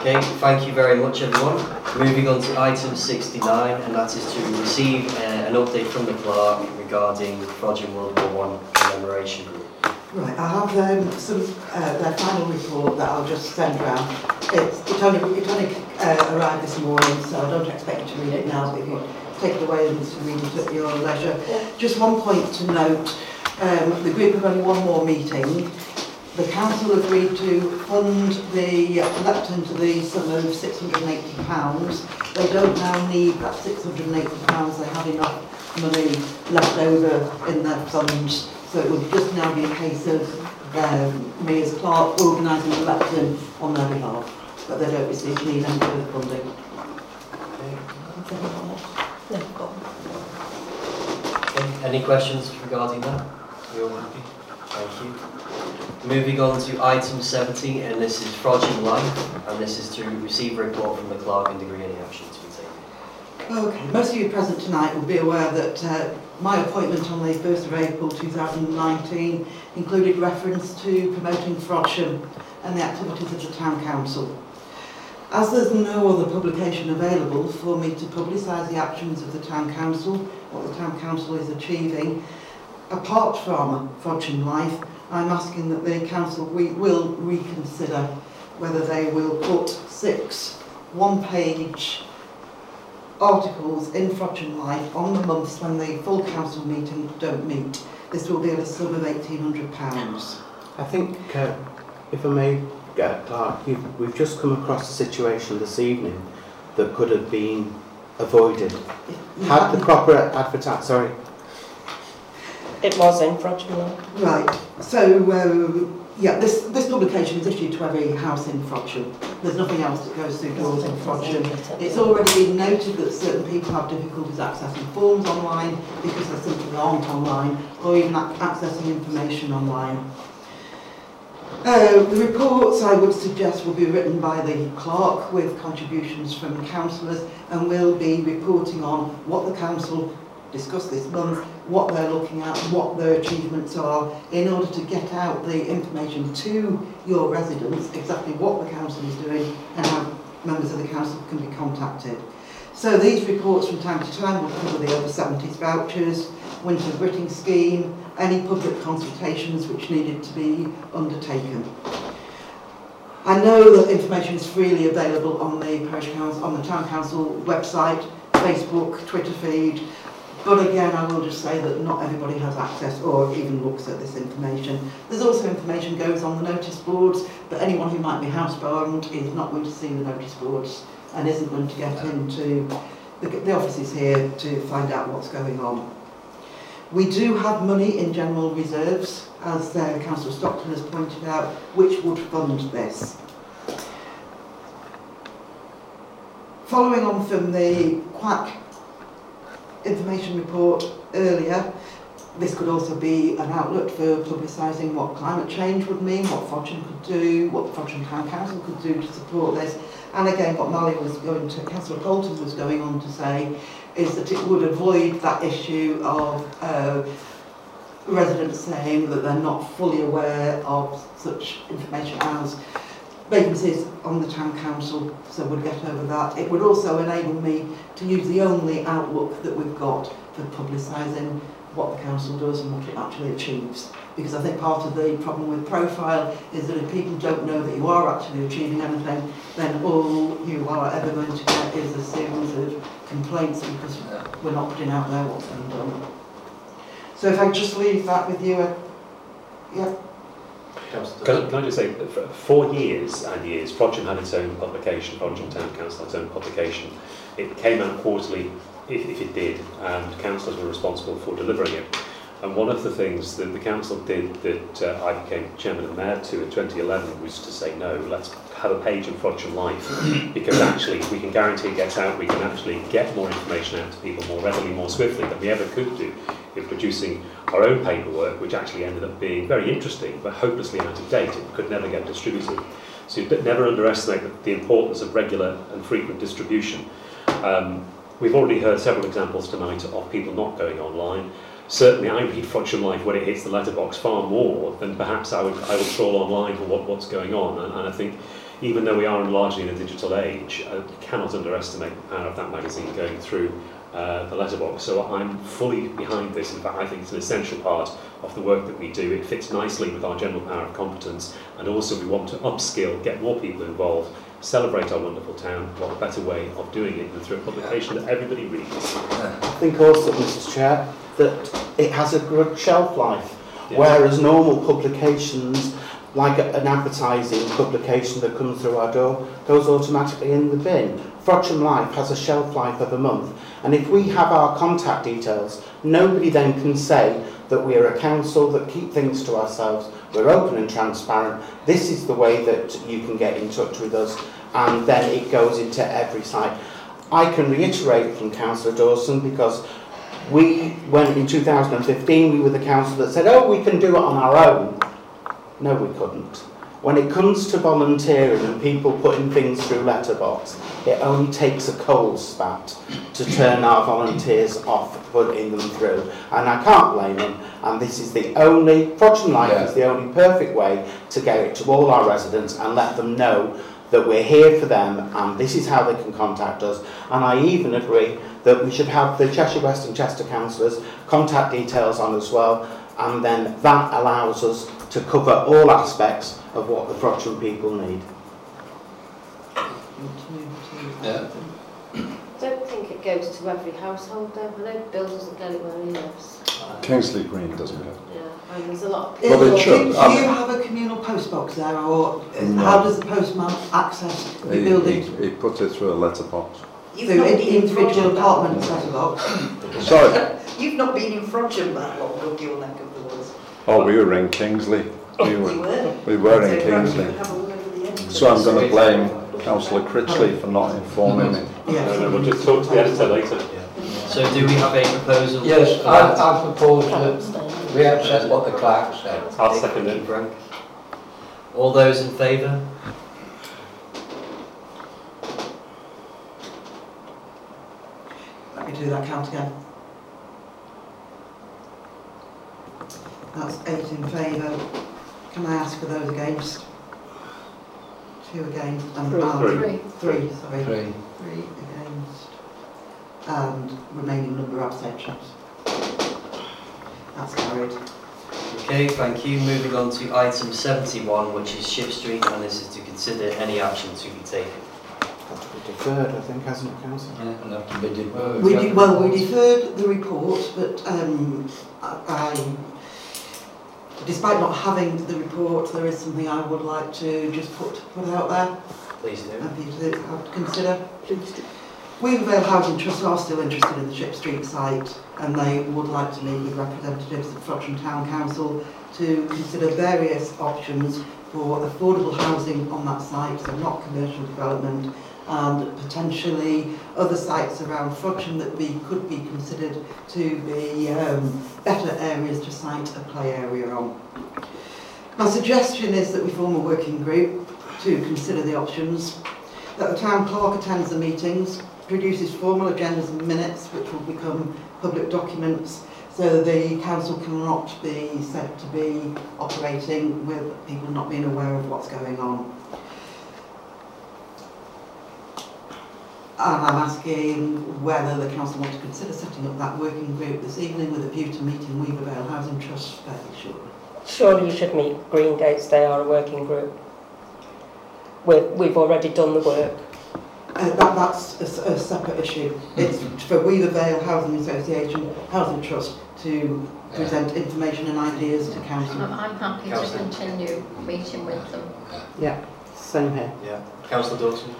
Okay, thank you very much everyone. Moving on to item 69 and that is to receive uh, an update from the clerk regarding Frodsham World War One commemoration group. Right, I have um, some, uh, their final report that I'll just send round. It's, it only, it only uh, arrived this morning, so I don't expect you to read it now, but if you take it away and read it at your leisure. Just one point to note, um, the group have only one more meeting. The council agreed to fund the lepton to the sum of £680. They don't now need that £680, they have enough money left over in their funds. So it would just now be a case of um, as clerk organising the lepton on their behalf. But they don't receive, any further funding. Okay, Any questions regarding that? You all happy? Thank you. Moving on to item 70 and this is Frodsham Life and this is to receive a report from the clerk and degree any action to be taken. Okay, most of you present tonight will be aware that uh, my appointment on the 1st of April 2019 included reference to promoting Frodsham and the activities of the Town Council. As there's no other publication available for me to publicise the actions of the Town Council, what the Town Council is achieving, apart from Frodsham Life, I'm asking that the Council we will reconsider whether they will put six one-page articles in Frodsham Life on the months when the full council meeting don't meet. This will be at a sum of £1,800. I think, uh, if I may, uh, Clark, you've, we've just come across a situation this evening that could have been avoided. Had the proper advertise, sorry, It was in Frodsham Life. Right, so, uh, yeah, this, this publication is issued to every house in Frodsham. There's nothing else that goes through doors in Frodsham. It's already been noted that certain people have difficulties accessing forms online because they simply aren't online, or even accessing information online. Uh, the reports, I would suggest, will be written by the clerk with contributions from councillors and will be reporting on what the council discussed this month, what they're looking at, what their achievements are, in order to get out the information to your residents, exactly what the council is doing and how members of the council can be contacted. So these reports from time to time will cover the over 70s vouchers, winter gritting scheme, any public consultations which needed to be undertaken. I know that information is freely available on the parish council, on the town council website, Facebook, Twitter feed, but again, I will just say that not everybody has access or even looks at this information. There's also information goes on the notice boards, but anyone who might be housebound is not going to see the notice boards and isn't going to get into the, the offices here to find out what's going on. We do have money in general reserves, as uh, Councillor Stockton has pointed out, which would fund this. Following on from the CWaC information report earlier, this could also be an outlet for publicising what climate change would mean, what Frodsham could do, what Frodsham Town Council could do to support this. And again, what Molly was going to, Councillor Colton was going on to say, is that it would avoid that issue of uh, residents saying that they're not fully aware of such information as vacancies on the town council, so we'll get over that. It would also enable me to use the only outlook that we've got for publicising what the council does and what it actually achieves. Because I think part of the problem with profile is that if people don't know that you are actually achieving anything, then all you are ever going to get is a series of complaints because we're not putting out there what's been done. So if I just leave that with you, uh, yeah. Can, can I just say, uh, for, for years and years, Frodsham had its own publication, Frodsham Town Council had its own publication. It came out quarterly, if, if it did, and councillors were responsible for delivering it. And one of the things that the council did that uh, I became chairman and mayor to in 2011 was to say, no, let's have a page in Frodsham Life, because actually we can guarantee it gets out, we can actually get more information out to people more readily, more swiftly than we ever could do in producing our own paperwork, which actually ended up being very interesting, but hopelessly out of date. It could never get distributed. So you never underestimate the, the importance of regular and frequent distribution. Um, we've already heard several examples tonight of people not going online. Certainly, I read Frodsham Life when it hits the letterbox far more than perhaps I would, I would trawl online for what, what's going on. And, and I think even though we are largely in a digital age, I cannot underestimate the power of that magazine going through uh, the letterbox. So I'm fully behind this. In fact, I think it's an essential part of the work that we do. It fits nicely with our general power of competence, and also we want to upskill, get more people involved, celebrate our wonderful town. What a better way of doing it than through a publication that everybody reads. I think also, Mr Chair, that it has a good shelf life, Yeah. whereas normal publications, like an advertising publication that comes through our door, goes automatically in the bin. Frodsham Life has a shelf life of a month, and if we have our contact details, nobody then can say that we are a council that keep things to ourselves, we're open and transparent, this is the way that you can get in touch with us, and then it goes into every site. I can reiterate from Councillor Dawson because We went in 2015, we were the council that said, oh, we can do it on our own. No, we couldn't. When it comes to volunteering and people putting things through letterbox, it only takes a cold spat to turn our volunteers off putting them through. And I can't blame them. And this is the only, Project Life yeah. is the only perfect way to get it to all our residents and let them know that we're here for them and this is how they can contact us. And I even agree that we should have the Cheshire West and Chester councillors contact details on as well and then that allows us to cover all aspects of what the Frodsham people need. Yeah. I don't think it goes to every household though. I know Bill doesn't get it where he lives. Kingsley Green doesn't it? Yeah, and there's a lot of Well, it Do- should. Do I you have a communal post box there, or uh, No. how does the postman access the He, building? he, he put it through a letterbox. You've So not in been in individual Frodsham that apartments, long. that's. Sorry. You've not been in Frodsham that long, up your neck of the woods. Oh, we were in Kingsley. We We were, were. we were in So perhaps you Kingsley. could have a word with the editor. So I'm going to blame Councillor Critchley for not informing me. Yeah. No, no, we'll just talk to the editor later. So do we have a proposal? Yes, for I, that? I propose that we accept what the clerk said. I'll second it. Frank. All those in favour? Let me do that count again. That's eight in favour. Can I ask for those against? Two against and Three. and- Three. Three, sorry. Three. Three against and remaining number of abstentions. That's carried. Okay, thank you. Moving on to item 71, which is Ship Street, and this is to consider any action to be taken. Got to be deferred, I think, hasn't it, councillor? Yeah, and have to be deferred. We de- well, we deferred the report, but um, I, I, despite not having the report, there is something I would like to just put put out there. Please do. Happy to have to consider. Weavervale Housing Trust are still interested in the Ship Street site and they would like to meet with representatives of Frodsham Town Council to consider various options for affordable housing on that site, so not commercial development, and potentially other sites around Frodsham that we could be considered to be um, better areas to site a play area on. My suggestion is that we form a working group to consider the options, that the town clerk attends the meetings, produces formal agendas and minutes which will become public documents so the council cannot be said to be operating with people not being aware of what's going on. And I'm asking whether the council want to consider setting up that working group this evening with a view to meeting Weavervale Housing Trust fairly shortly. Surely you should meet Green Gates, they are a working group. We've, we've already done the work. Uh, that, that's a separate issue. It's for Weaver Vale Housing Association, Housing Trust to present information and ideas to I'm, council. I'm happy to Councillor. continue meeting with them. Yeah, same here. Yeah. Councillor Dawson?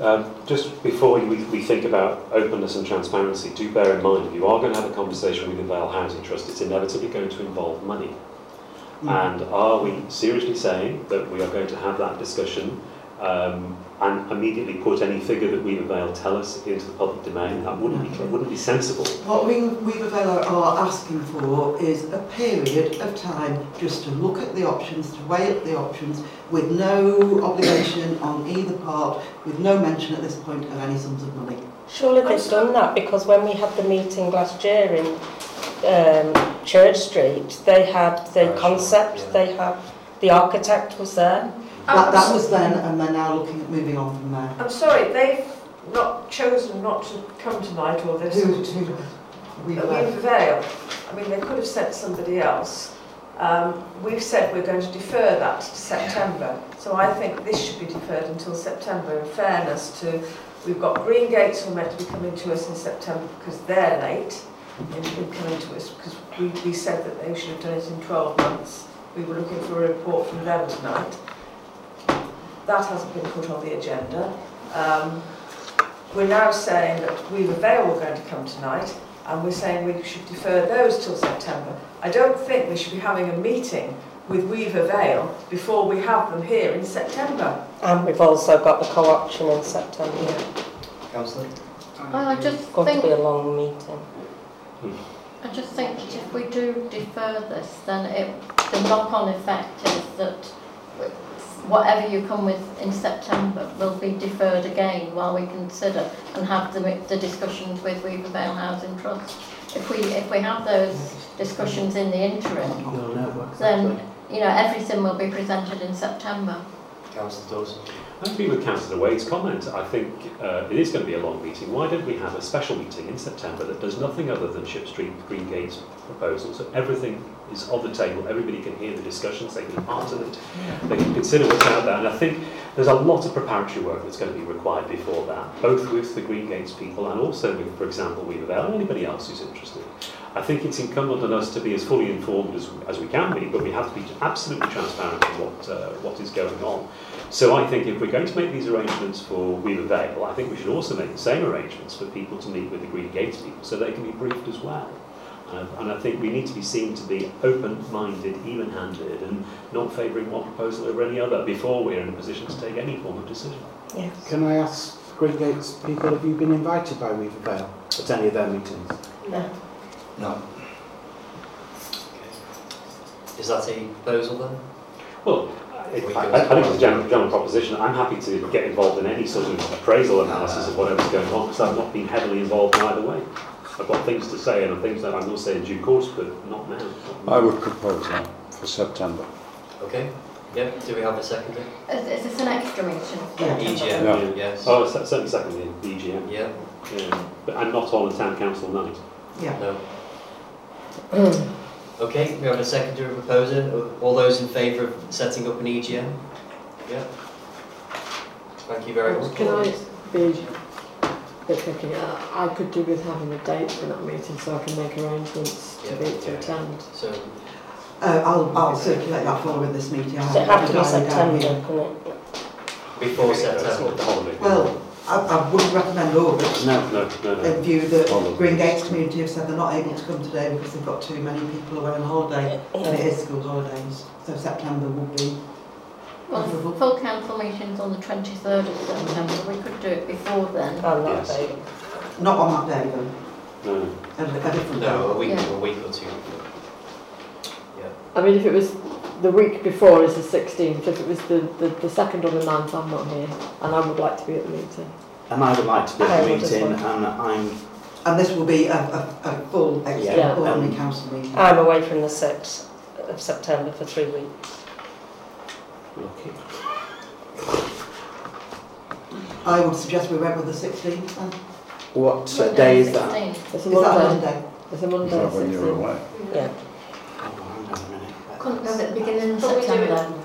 Um, just before we, we think about openness and transparency, do bear in mind if you are going to have a conversation with the Vale Housing Trust, it's inevitably going to involve money. And are we seriously saying that we are going to have that discussion um, and immediately put any figure that Weaver Vale tell us into the public domain? That wouldn't be, wouldn't be sensible. What we, Weavervale are asking for is a period of time just to look at the options, to weigh up the options with no obligation on either part, with no mention at this point of any sums of money. Surely they've done that because when we had the meeting last year in um, Church Street, they had the concept, they had, the architect was there. That, that was then, and they're now looking at moving on from there. I'm sorry, they've not chosen not to come tonight, or they've... Who, who, Weaver Weavervale? Vale. I mean, they could have sent somebody else. Um, we've said we're going to defer that to September, so I think this should be deferred until September. In fairness to, we've got Green Gates who are meant to be coming to us in September because they're late in, in coming to us because we, we said that they should have done it in 12 months. We were looking for a report from them tonight. That hasn't been put on the agenda. Um, we're now saying that Weaver Vale were going to come tonight, and we're saying we should defer those till September. I don't think we should be having a meeting with Weaver Vale before we have them here in September. And we've also got the co-option in September. Councillor? Well, I just It's going to think, be a long meeting. I just think that if we do defer this, then it, the knock-on effect is that whatever you come with in September will be deferred again while we consider and have the, the discussions with Weaver Vale Housing Trust. If we, if we have those discussions in the interim, You'll then, you know, everything will be presented in September. Councillor Dawson? I agree with Councillor Wade's comment. I think uh, it is going to be a long meeting. Why don't we have a special meeting in September that does nothing other than Ship Street, Green Gates proposal? So everything is on the table. Everybody can hear the discussions. They can be part of it. They can consider what's out there. And I think there's a lot of preparatory work that's going to be required before that, both with the Green Gates people and also with, for example, Weaver Vale and anybody else who's interested. I think it's incumbent on us to be as fully informed as, as we can be, but we have to be absolutely transparent in what, uh, what is going on. So I think if we're we're going to make these arrangements for Weaver Vale, I think we should also make the same arrangements for people to meet with the Green Gates people so they can be briefed as well. Uh, and I think we need to be seen to be open-minded, even-handed, and not favouring one proposal over any other before we're in a position to take any form of decision. Yes. Can I ask Green Gates people, have you been invited by Weaver Vale at any of their meetings? No. No. Is that a proposal then? Well, I, I, I think it's a general, general proposition. I'm happy to get involved in any sort of appraisal analysis of whatever's going on because I've not been heavily involved in either way. I've got things to say and things that I will say in due course, but not now. I would propose that for September. Okay. Yep. Do we have a seconder? Is, is this an extra meeting? EGM. Yeah. Yes. Oh, it's certainly second in EGM. Yeah. Yeah. But I'm not on a town council night. Yeah. No. Okay, we have a seconder and proposer. All those in favour of setting up an EGM? Yeah. Thank you very much. Can I be a bit picky? Uh, I could do with having a date for that meeting so I can make arrangements to be to attend. So, Uh, I'll, I'll circulate that following this meeting. I Does it have to be a diary down September, can before September. Well, I, I wouldn't recommend August. No, no, no, no. In view that Green Gates community have said they're not able to come today because they've got too many people away on holiday and it is school holidays. So September would be Well, preferable. full council meeting's on the 23rd of September, we could do it before then. I'm not Yes. available. Not on that day though, No, no. a, a different day. No, a week, Yeah. a week or two. Yeah. I mean, if it was the week before is the 16th, if it was the, the, the 2nd or the 9th, I'm not here and I would like to be at the meeting. And I would like to be I at the would as meeting and I'm, And this will be a, a, a full Yeah. extraordinary Um, council meeting. I'm away from the 6th of September for three weeks. Lucky. I would suggest we went with the 16th then. What uh, Monday day is the that? It's a Is that Monday. Monday? It's a Monday. Is that when you're 16th. away? Yeah. Oh, hang on a minute. Couldn't go at the beginning of But we do it- September.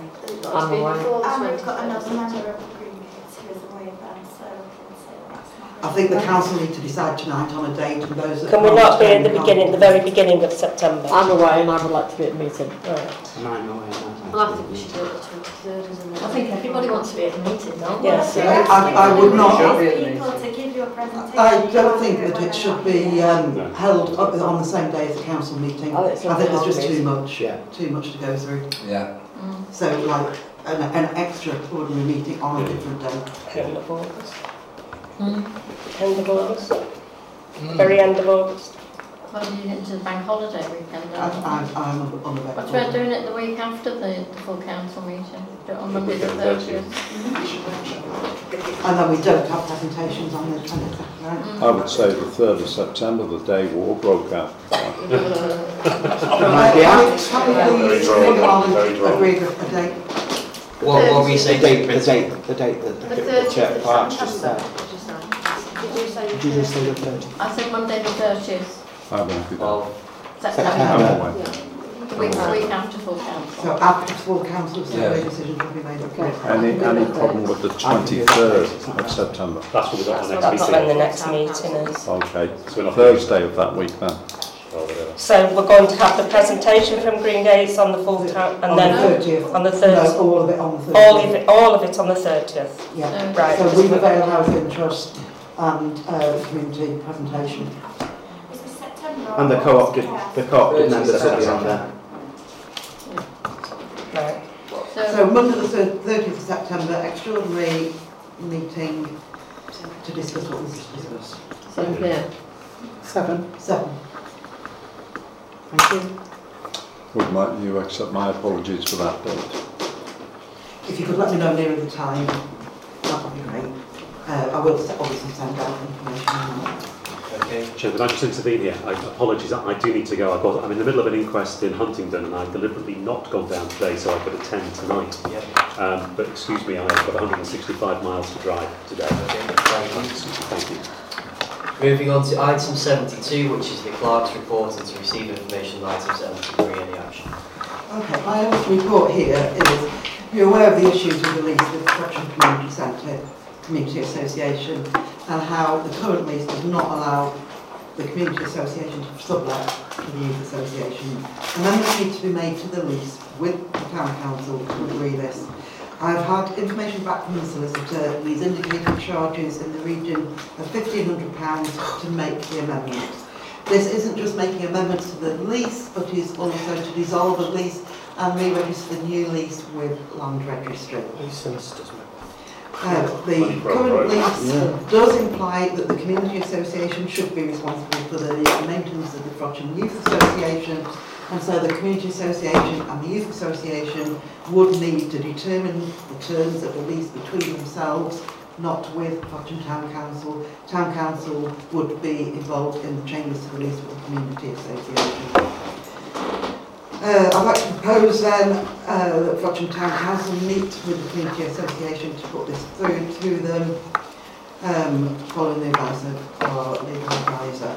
I'm away. And we've got another member of the Green Gates who is away then, so we can say that's not I think the council need to decide tonight on a date and those that Can we can't not be at the beginning, the very beginning of September? I'm away and I would like to be at the meeting. Right. And I'm away. and Well, I think we should do it the 23rd, isn't it? I think everybody wants to be at the meeting, don't they? Yes. I, I would not, Ask people to give you a presentation. I don't think that it should be um, held up on the same day as the council meeting. I I think there's just too much, Yeah. too much to go through. Yeah. Mm. So like an, an extra ordinary meeting on a different day. End of August. Mm. End of August. Very end of August. Well, you into the bank holiday weekend, I, don't I, you? I'm on the What about doing it the week after the, the full council meeting? Do it on Monday the 30th? And then we don't have presentations on the 22nd, right? Mm. I would say the 3rd of September, the day war broke out. Right, can we- Very please droll, think on very droll. agree with a date? What, what were you The date, the date, the date that The the, the 30th chair of clerk just September, said. did you say? Did you say? Did you just say the 30th? I said Monday the 30th I won't be there. Of, September, I'm September. away. the week, the week after full So council. after full council, so Yeah. decision will be made. Okay. Any, any problem with the 23rd of September? That's what we've got on That's next not when the meeting. next meeting is. Okay, So we're not- Thursday of that week then. Oh, whatever. So we're going to have the presentation from Green Gates on the full town, On and the then 30th. on the No, 30th. all of it on the 30th. All of it, all of it on the 30th. Yeah. So- Right. So Weaver Vale Housing Trust and uh, community presentation. Is it September? And the co-opted, August? the co-opted members will be on there. Right. So So, Monday the thir- 30th of September, extraordinary meeting to discuss what was discussed. 7 p.m. Seven. Seven. Thank you. Would my, you accept my apologies for that date? If you could let me know nearer the time, that would be great. Uh, I will obviously send out information on that. okay. Chair, can I just intervene here? I apologies, I I do need to go. I've got, I'm in the middle of an inquest in Huntingdon and I've deliberately not gone down today so I could attend tonight. Yeah. Um, but excuse me, I've got 165 miles to drive today. Okay. Thank you. Thank you. Moving on to item 72, which is the clerk's report and to receive information on item 73, any action. Okay, my other report here is, you're aware of the issues with the lease with Fletcher Community Centre Community Association and how the current lease does not allow the Community Association to sublet to the Youth Association. Amendments need to be made to the lease with the Town Council to agree this. I've had information back from the solicitor. He's indicated charges in the region of £1,500 to make the amendment. This isn't just making amendments to the lease, but is also to dissolve the lease and re-register the new lease with Land Registry. Uh, the current lease does imply that the community association should be responsible for the maintenance of the Frodsham Youth Association and so the community association and the youth association would need to determine the terms of the lease between themselves, not with Frodsham Town Council. Town Council would be involved in the changes to the lease with the community association. Uh, I'd like to propose then uh, that Frodsham Town Council meet with the Community Association to put this through to them, um, following the advice of our legal advisor.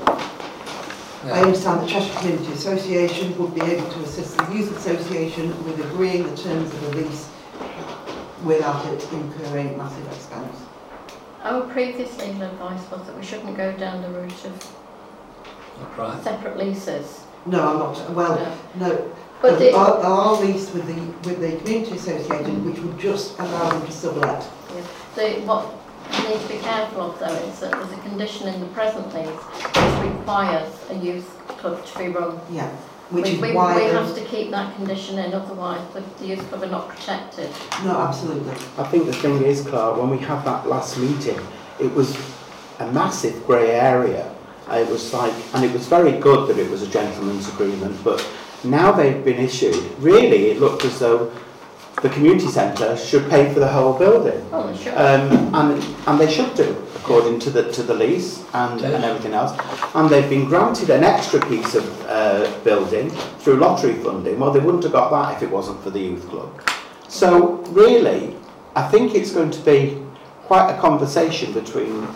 I understand the Cheshire Community Association would be able to assist the Youth Association with agreeing the terms of the lease without it incurring massive expense. Our previous legal advice was that we shouldn't go down the route of Right. separate leases. No, I'm not, well, no, But the- our, our lease with the, with the Community Association, which would just allow them to sublet. Yeah. The, what we need to be careful of though is that there's a condition in the present lease which requires a youth club to be run. Yeah, which we, is we, why we the- have to keep that condition in, otherwise the, the youth club are not protected. No, absolutely. I think the thing is, Clerk, when we had that last meeting, it was a massive grey area. Uh, It was like, and it was very good that it was a gentleman's agreement, but now they've been issued, really it looked as though the community centre should pay for the whole building. Oh, should. Um, and, and they should do, according to the, to the lease and, and everything else. And they've been granted an extra piece of uh, building through lottery funding. Well, they wouldn't have got that if it wasn't for the youth club. So really, I think it's going to be quite a conversation between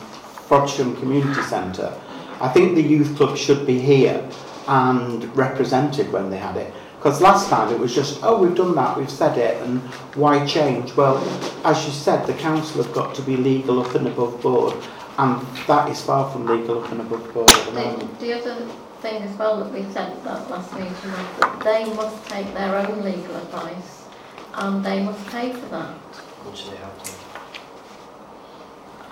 Frodsham Community Centre. I think the youth club should be here and represented when they had it. Because last time it was just, oh, we've done that, we've said it, and why change? Well, as you said, the council have got to be legal up and above board, and that is far from legal up and above board at the moment. The, the other thing as well that we said at that last meeting was that they must take their own legal advice and they must pay for that. Which they have to.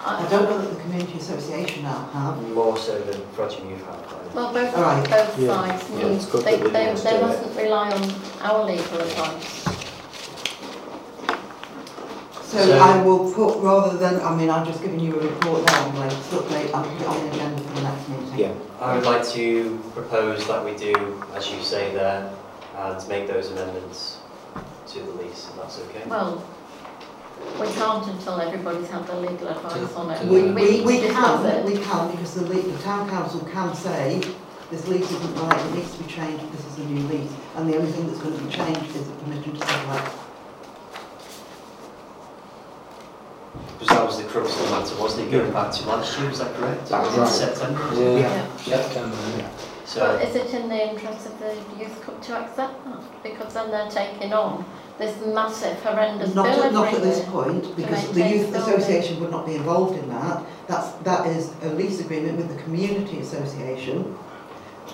I don't know that the Community Association now have. More so than Frodsham Youth have. Well, both, All right. both Yeah. sides Yeah, need, it's they, they, they mustn't rely on our legal advice. So, So- I will put, rather than, I mean, I've just given you a report now, I'm like, to update, I'll put it on the agenda for the next meeting. Yeah. I would like to propose that we do, as you say there, and make those amendments to the lease, if that's okay. Well, we can't until everybody's had the legal advice on it. We, We we, we can, it. we can, because the, le- the town council can say, this lease isn't right, it needs to be changed, this is a new lease, and the only thing that's going to be changed is the permission to sublet. Because that was the crux of the matter, wasn't it, going back to last year, was that correct? That's In right. September? was it? Yeah. September, yeah. But So, is it in the interest of the youth club to accept that? Because then they're taking on this massive horrendous Not bill at, not at this point, because the youth the association would not be involved in that. That's, that is a lease agreement with the community association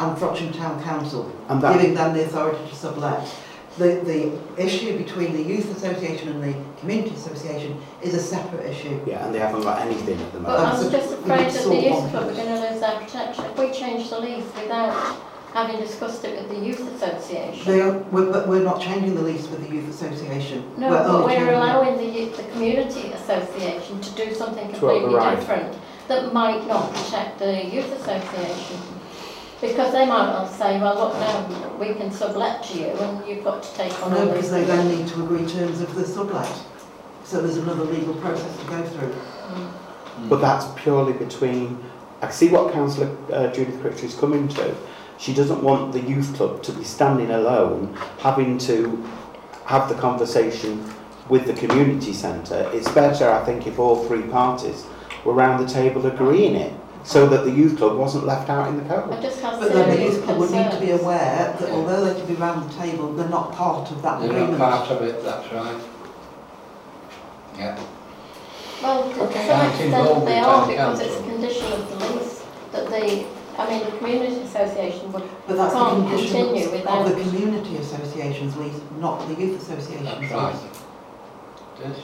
and Frodsham Town Council, And that- giving them the authority to sublet. The, the issue between the youth association and the community association is a separate issue. Yeah, and they haven't got anything at the moment. But. I'm just we afraid that the youth club are going to lose their protection. If we change the lease without having discussed it with the youth association, They are, we're, but we're not changing the lease with the youth association. no, We're but only we're allowing the, the community association to do something completely override. different that might not protect the youth association. Because they might well say, well, look, now we can sublet to you and you've got to take on all No, these because they things. then need to agree terms of the sublet. So there's another legal process to go through. Mm. But that's purely between, I see what Councillor uh, Judith Critcher is coming to. She doesn't want the youth club to be standing alone, having to have the conversation with the community centre. It's better, I think, if all three parties were round the table agreeing it, so that the youth club wasn't left out in the I cold. just have But then the youth club would need to be aware that although they could be round the table, they're not part of that They're not agreement. part of it, that's right. Yeah. Well, to Okay, some extent they are because it's a condition of the lease that the, I mean, the community association would, But that's the can't condition continue of without. the community association's lease, not the youth association's That's right. lease.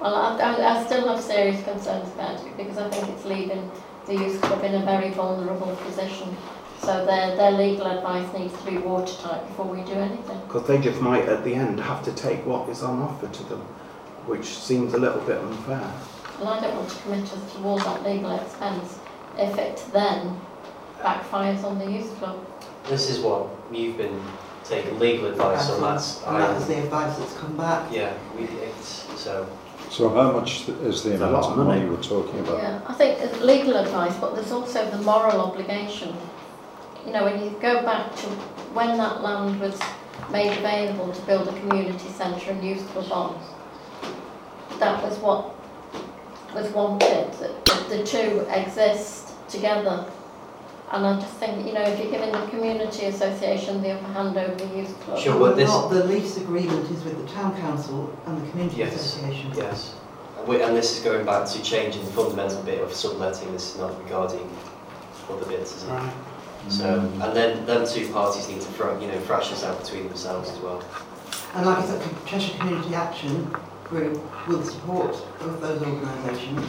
Well, I, I, I still have serious concerns about it because I think it's leaving the youth club in a very vulnerable position. So their, their legal advice needs to be watertight before we do anything. Because they just might at the end have to take what is on offer to them, which seems a little bit unfair. And I don't want to commit us towards that legal expense if it then backfires on the youth club. This is what you've been taking legal advice on. That's And that is the advice that's come back. yeah. We, it's so. So how much is the amount of of money. money we're talking about? Yeah, I think legal advice, but there's also the moral obligation. You know, when you go back to when that land was made available to build a community centre and youth club on, that was what was wanted, that that the two exist together. And I just think, you know, if you're giving the community association the upper hand over the youth club. Sure, but this- Not the lease agreement is with the town council and the community Yes. association. Yes. And we- And this is going back to changing the fundamental bit of subletting. This is not regarding other bits, is it? Right. So, and then them two parties need to, thra- you know, thrash this out between themselves as well. And like I said, the Cheshire Community Action Group will support both those organisations.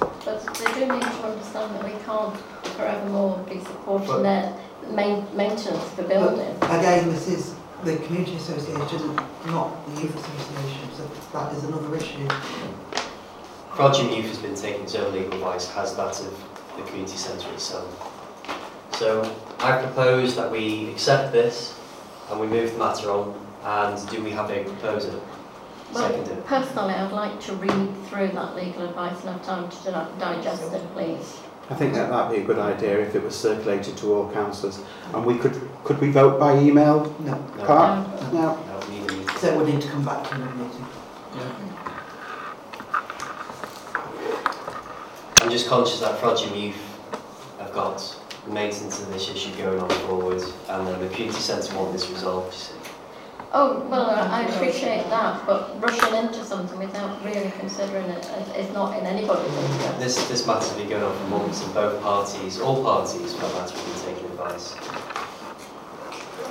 But they do need to understand that we can't forevermore be supporting But- their main, maintenance for building. Again, this is the community association, not the youth association, so that is another issue. Frodsham Youth has been taking its own legal advice, has that of the community centre itself. So I propose that we accept this and we move the matter on. And do we have a proposer? Well, Seconded. personally, I'd like to read through that legal advice and have time to di- digest it, please. I think that might be a good idea if it was circulated to all councillors. And we could, could we vote by email? No. Clerk? No. No, we need a. So we need to come back to the meeting. I'm just conscious that Frodsham Youth have got the maintenance of this issue going on forward and then the community centre want this resolved, you see. Oh, well, I I appreciate that, but rushing into something without really considering it is- is not in anybody's mm, interest. This, this matter's been going on for months and both parties, all parties for that matter, have been taking advice.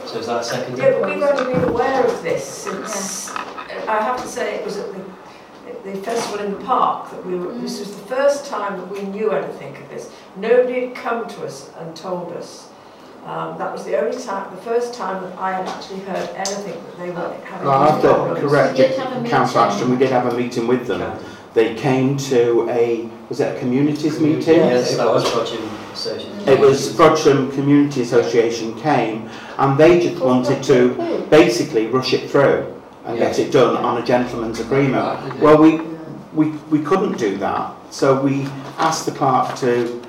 So is that seconded? Yeah, but we've only been aware of this since, uh, I have to say, it was at the, at the festival in the park that we were, this mm. was the first time that we knew anything of this. Nobody had come to us and told us. Um, that was the only time, the first time that I had actually heard anything that they were having Well, I have to correct you, Councillor Ashton, we did have a meeting with them. Yeah. They came to a, was it a communities meeting? Yes, that was Frodsham Association. It was Frodsham Community Association came and they just wanted to basically rush it through and yeah. get it done on a gentleman's agreement. Well, we, we, we couldn't do that, so we asked the clerk to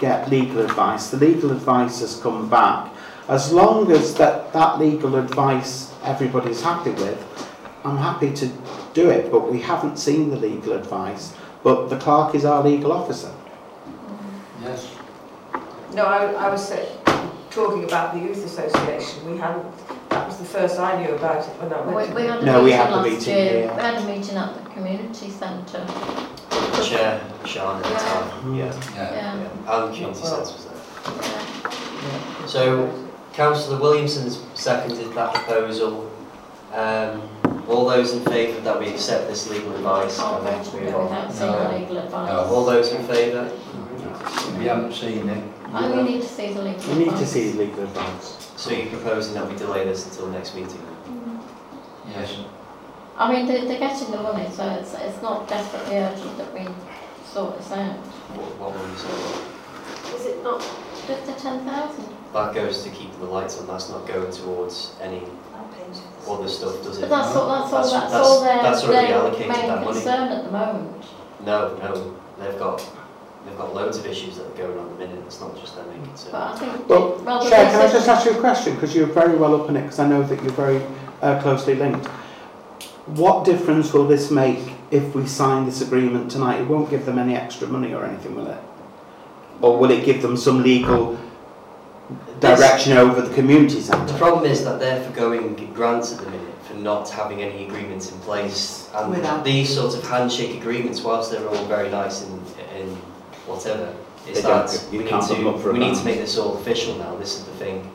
get legal advice. The legal advice has come back. As long as that, that legal advice everybody's happy with, I'm happy to do it, but we haven't seen the legal advice. But the clerk is our legal officer. Yes. No, I, I was say, talking about the youth association, we hadn't, that was the first I knew about it when I We, went to we had a No, we meeting had the meeting year, here. we had a meeting at the community centre. Chair, Sean at the time, yeah. Yeah. And the community centre was there. So councillor Williamson's seconded that proposal. Um, all those in favour that we accept this legal advice Can't and then vote move no on? without seeing the legal advice. All those in favour? We haven't seen it. I we need to see the legal advice. We need to see the legal advice. So you're proposing that we delay this until next meeting? Yes. I mean, they, they're getting the money, so it's, it's not desperately urgent that we sort this out. What, what will you say? Is it not just the ten thousand? That goes to keep the lights on, that's not going towards any other stuff, does it? But that's all, that's all, that's all their, That's already their allocated main that money. concern at the moment. No, no, they've got, they've got loads of issues that are going on at the minute, it's not just their main concern. But I think, Well, rather Chair, can I just ask you a question, because you're very well up on it, because I know that you're very uh, closely linked. What difference will this make if we sign this agreement tonight? It won't give them any extra money or anything, will it? Or will it give them some legal direction over the community The problem is that they're forgoing grants at the minute for not having any agreements in place. And Without- these sorts of handshake agreements, whilst they're all very nice and, in whatever, They is that we need can't put them up for to, we need to make this all official now, this is the thing.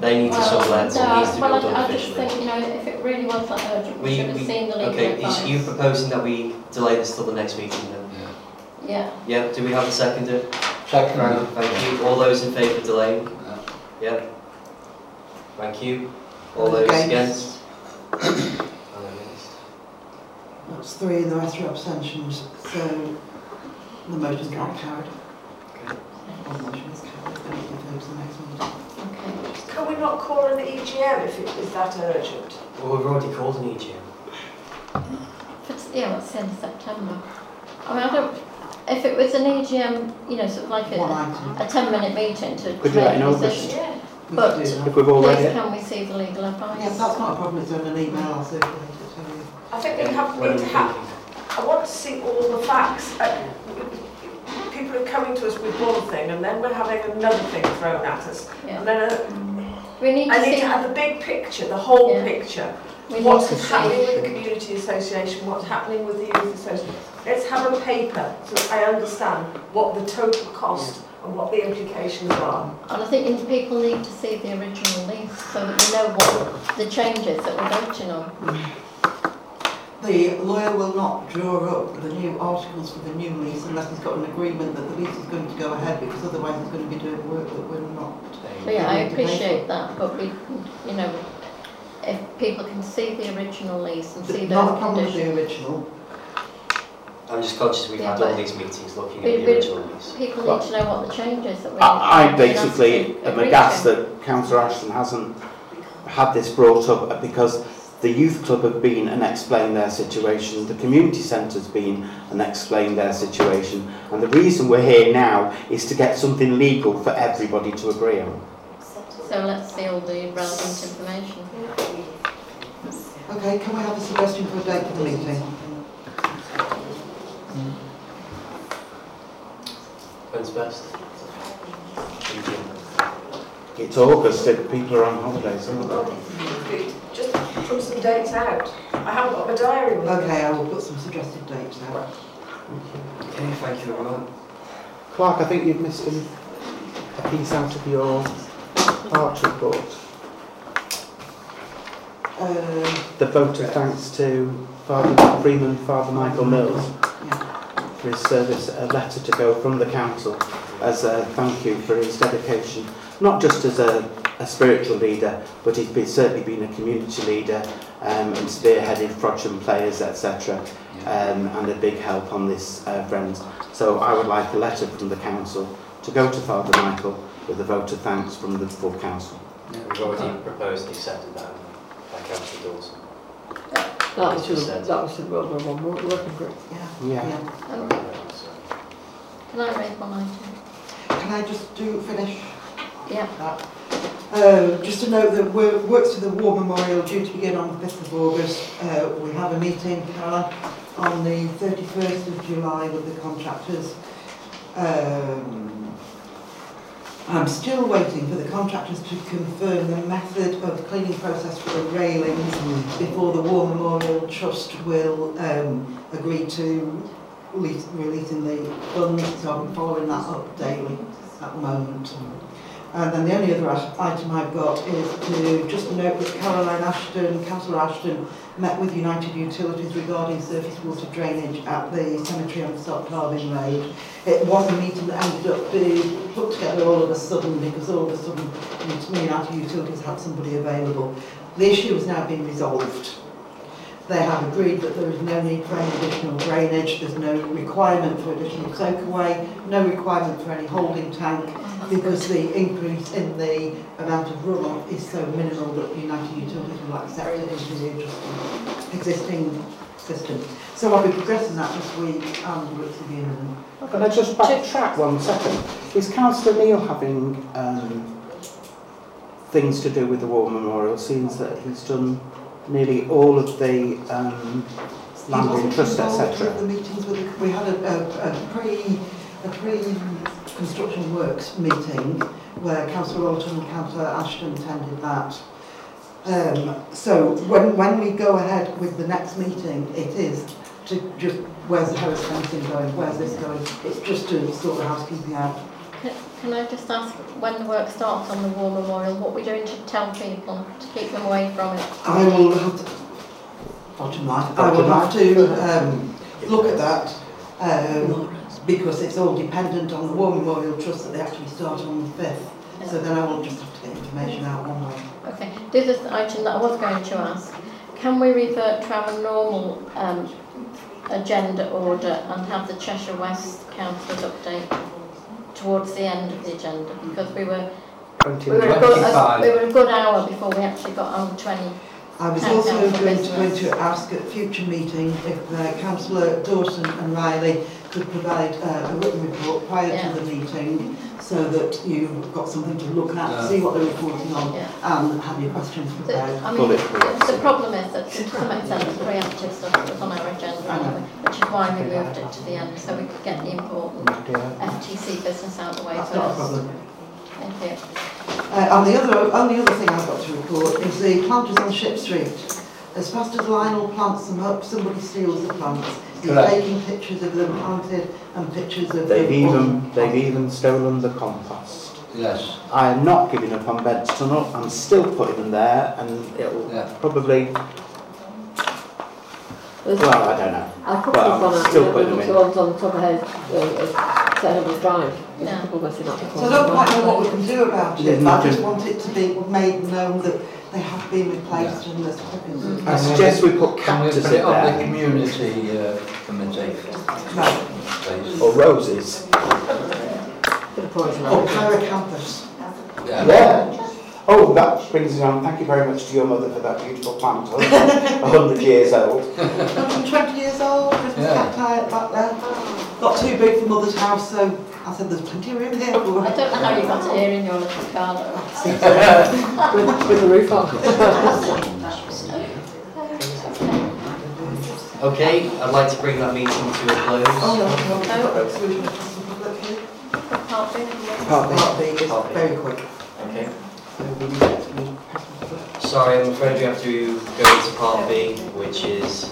They need to Well, sublet, no, it uh, needs to be well, I, done I just officially. think, you know, if it really was that urgent, we, We, should have we, seen the legal okay, advice. is you proposing that we delay this till the next meeting then? Yeah. Yeah, do we have a seconder? Second. Right, thank you. All those in favour of delaying? Yeah. Thank you. All those against? That's three and the rest are abstentions, so the motion's not carried. Okay. the motion is carried, and it goes to the next meeting. Can we not call an EGM if it is that urgent? Well, we've already called an EGM. If it's, yeah, well, it's the end of September. I mean, I don't, if it was an EGM, you know, sort of like One a, a ten minute meeting to Could you make let a August? decision. We But could do that. If we've all read it. can we see the legal advice? Yeah, that's not a problem, it's on an email, I'll circulate it. I think we have, need to have, I want to see all the facts. Uh, People are coming to us with one thing and then we're having another thing thrown at us. Yeah. And then uh, We need to I need to have the big picture, the whole Yeah. picture. We need What's to see- happening with the community association, what's happening with the youth association. Let's have a paper so that I understand what the total cost and what the implications are. And I think people need to see the original lease so that we know what the changes that we're voting on. The lawyer will not draw up the new articles for the new lease unless he's got an agreement that the lease is going to go ahead, because otherwise he's going to be doing work that we're not. So yeah, I going to pay for. appreciate that, but we, you know, if people can see the original lease and see Not a those problem with conditions. the original. I'm just conscious we've Yeah, had all but- these meetings looking We- at the we- original lease. People need to know what the changes that we. I, I we've been asked basically to am agree aghast to. that Councillor Ashton hasn't had this brought up because the youth club have been and explained their situation, the community centre's been and explained their situation, and the reason we're here now is to get something legal for everybody to agree on. So let's see all the relevant information. Okay, can we have a suggestion for a date for the meeting? When's best? It's August, it- people are on holidays, aren't they? Just put some dates out. I haven't got my diary with me. Okay, I will put some suggested dates out. Okay, thank you everyone. Clerk, I think you've missed a a piece out of your arch report. Um, The vote of thanks to Father Freeman, Father Michael Mills for his service, a letter to go from the council as a thank you for his dedication, not just as a, a spiritual leader, but he's been, certainly been a community leader um, and spearheaded Frodsham players, etc. Um, and a big help on this, uh, friends. So I would like a letter from the council to go to Father Michael with a vote of thanks from the full council. We've already proposed and accepted that by Councillor Dawson. That was, the- that was the World War One wo- working group. Yeah. Okay. Can I raise one item? Can I just do, finish? Yeah. that? Uh, just to note that we're, works for the War Memorial due to begin on the 5th of August. Uh, we have a meeting, Caroline, on the 31st of July with the contractors. Um, I'm still waiting for the contractors to confirm the method of cleaning process for the railings before the War Memorial Trust will um, agree to release, releasing the funds, so I'm following that up daily at the moment. And then the only other item I've got is to just note that Caroline Ashton, Councillor Ashton, met with United Utilities regarding surface water drainage at the cemetery on Stock Carving Road. It was a meeting that ended up being put together all of a sudden because all of a sudden United Utilities had somebody available. The issue has now been resolved. They have agreed that there is no need for any additional drainage, there's no requirement for additional soakaway, no requirement for any holding tank, because the increase in the amount of runoff is so minimal that the United Utilities will accept it into the existing- existing system. So I'll be progressing that this week and we'll be in. Can I just backtrack one second? Is Councillor Neil having um, things to do with the War Memorial, seems that he's done nearly all of the um, land He in wasn't trust, etc.? with The meetings with, the- we had a, a, a pre, a pre-construction works meeting where Councillor Alton and Councillor Ashton attended that. Um, so when, when we go ahead with the next meeting, it is to just, where's the terrace fencing going, where's this going? It's just to sort the housekeeping out. Can, can I just ask when the work starts on the War Memorial, what we're doing to tell people to keep them away from it? I will have to, bottom line, I will have to um, look at that um, because it's all dependent on the War Memorial Trust that they actually start on the 5th. So then I will just have to get information out one way. Okay, this is the item that I was going to ask. Can we revert to our normal um, agenda order and have the Cheshire West councillors update towards the end of the agenda? Because we were, we were, a good, we were a good hour before we actually got on 20. I was also going to, going to ask at future meeting if uh, Councillor Dawson and Riley could provide uh, a written report prior Yeah. to the meeting so that you've got something to look at, Yeah. see what they're reporting on and have your questions The, prepared. I mean, the, the problem is that to some extent the preemptive stuff was on our agenda anyway, which is why we moved it to the end, so we could get the important FTC business out of the way That's not a first. problem. Thank you. Uh, and the other, only other thing I've got to report is the planters on Ship Street. As fast as Lionel plants them up, somebody steals the plants. They're right. taking pictures of them, planted? And pictures of they've them. Even, they've even stolen the compost. Yes. I am not giving up on beds tunnel. I'm still putting them there, and it'll yeah. probably. Well, I don't know. A couple but of one still putting them in. ones on the top of her uh, uh terrible drive. Yeah. So I don't quite know what we can do about it. Mm -hmm. I just want it to be made known that they have been replaced and there's copies of I suggest we put Can cactus in on the community uh, committee? Please. or roses. Or Pyracantha. Yeah. Oh, that brings us on, thank you very much to your mother for that beautiful plant, a hundred years old. 120 years old, Christmas Yeah. cacti back there. Not too big for mother's house, so I said there's plenty of room here for I don't know how you got it here in your little car though. with, with the roof on. Okay, I'd like to bring that meeting to a close. Oh, no, no, exclusion of public here. Part B. Part B. Part B very quick. Okay. Sorry, I'm afraid we have to go into part B, which is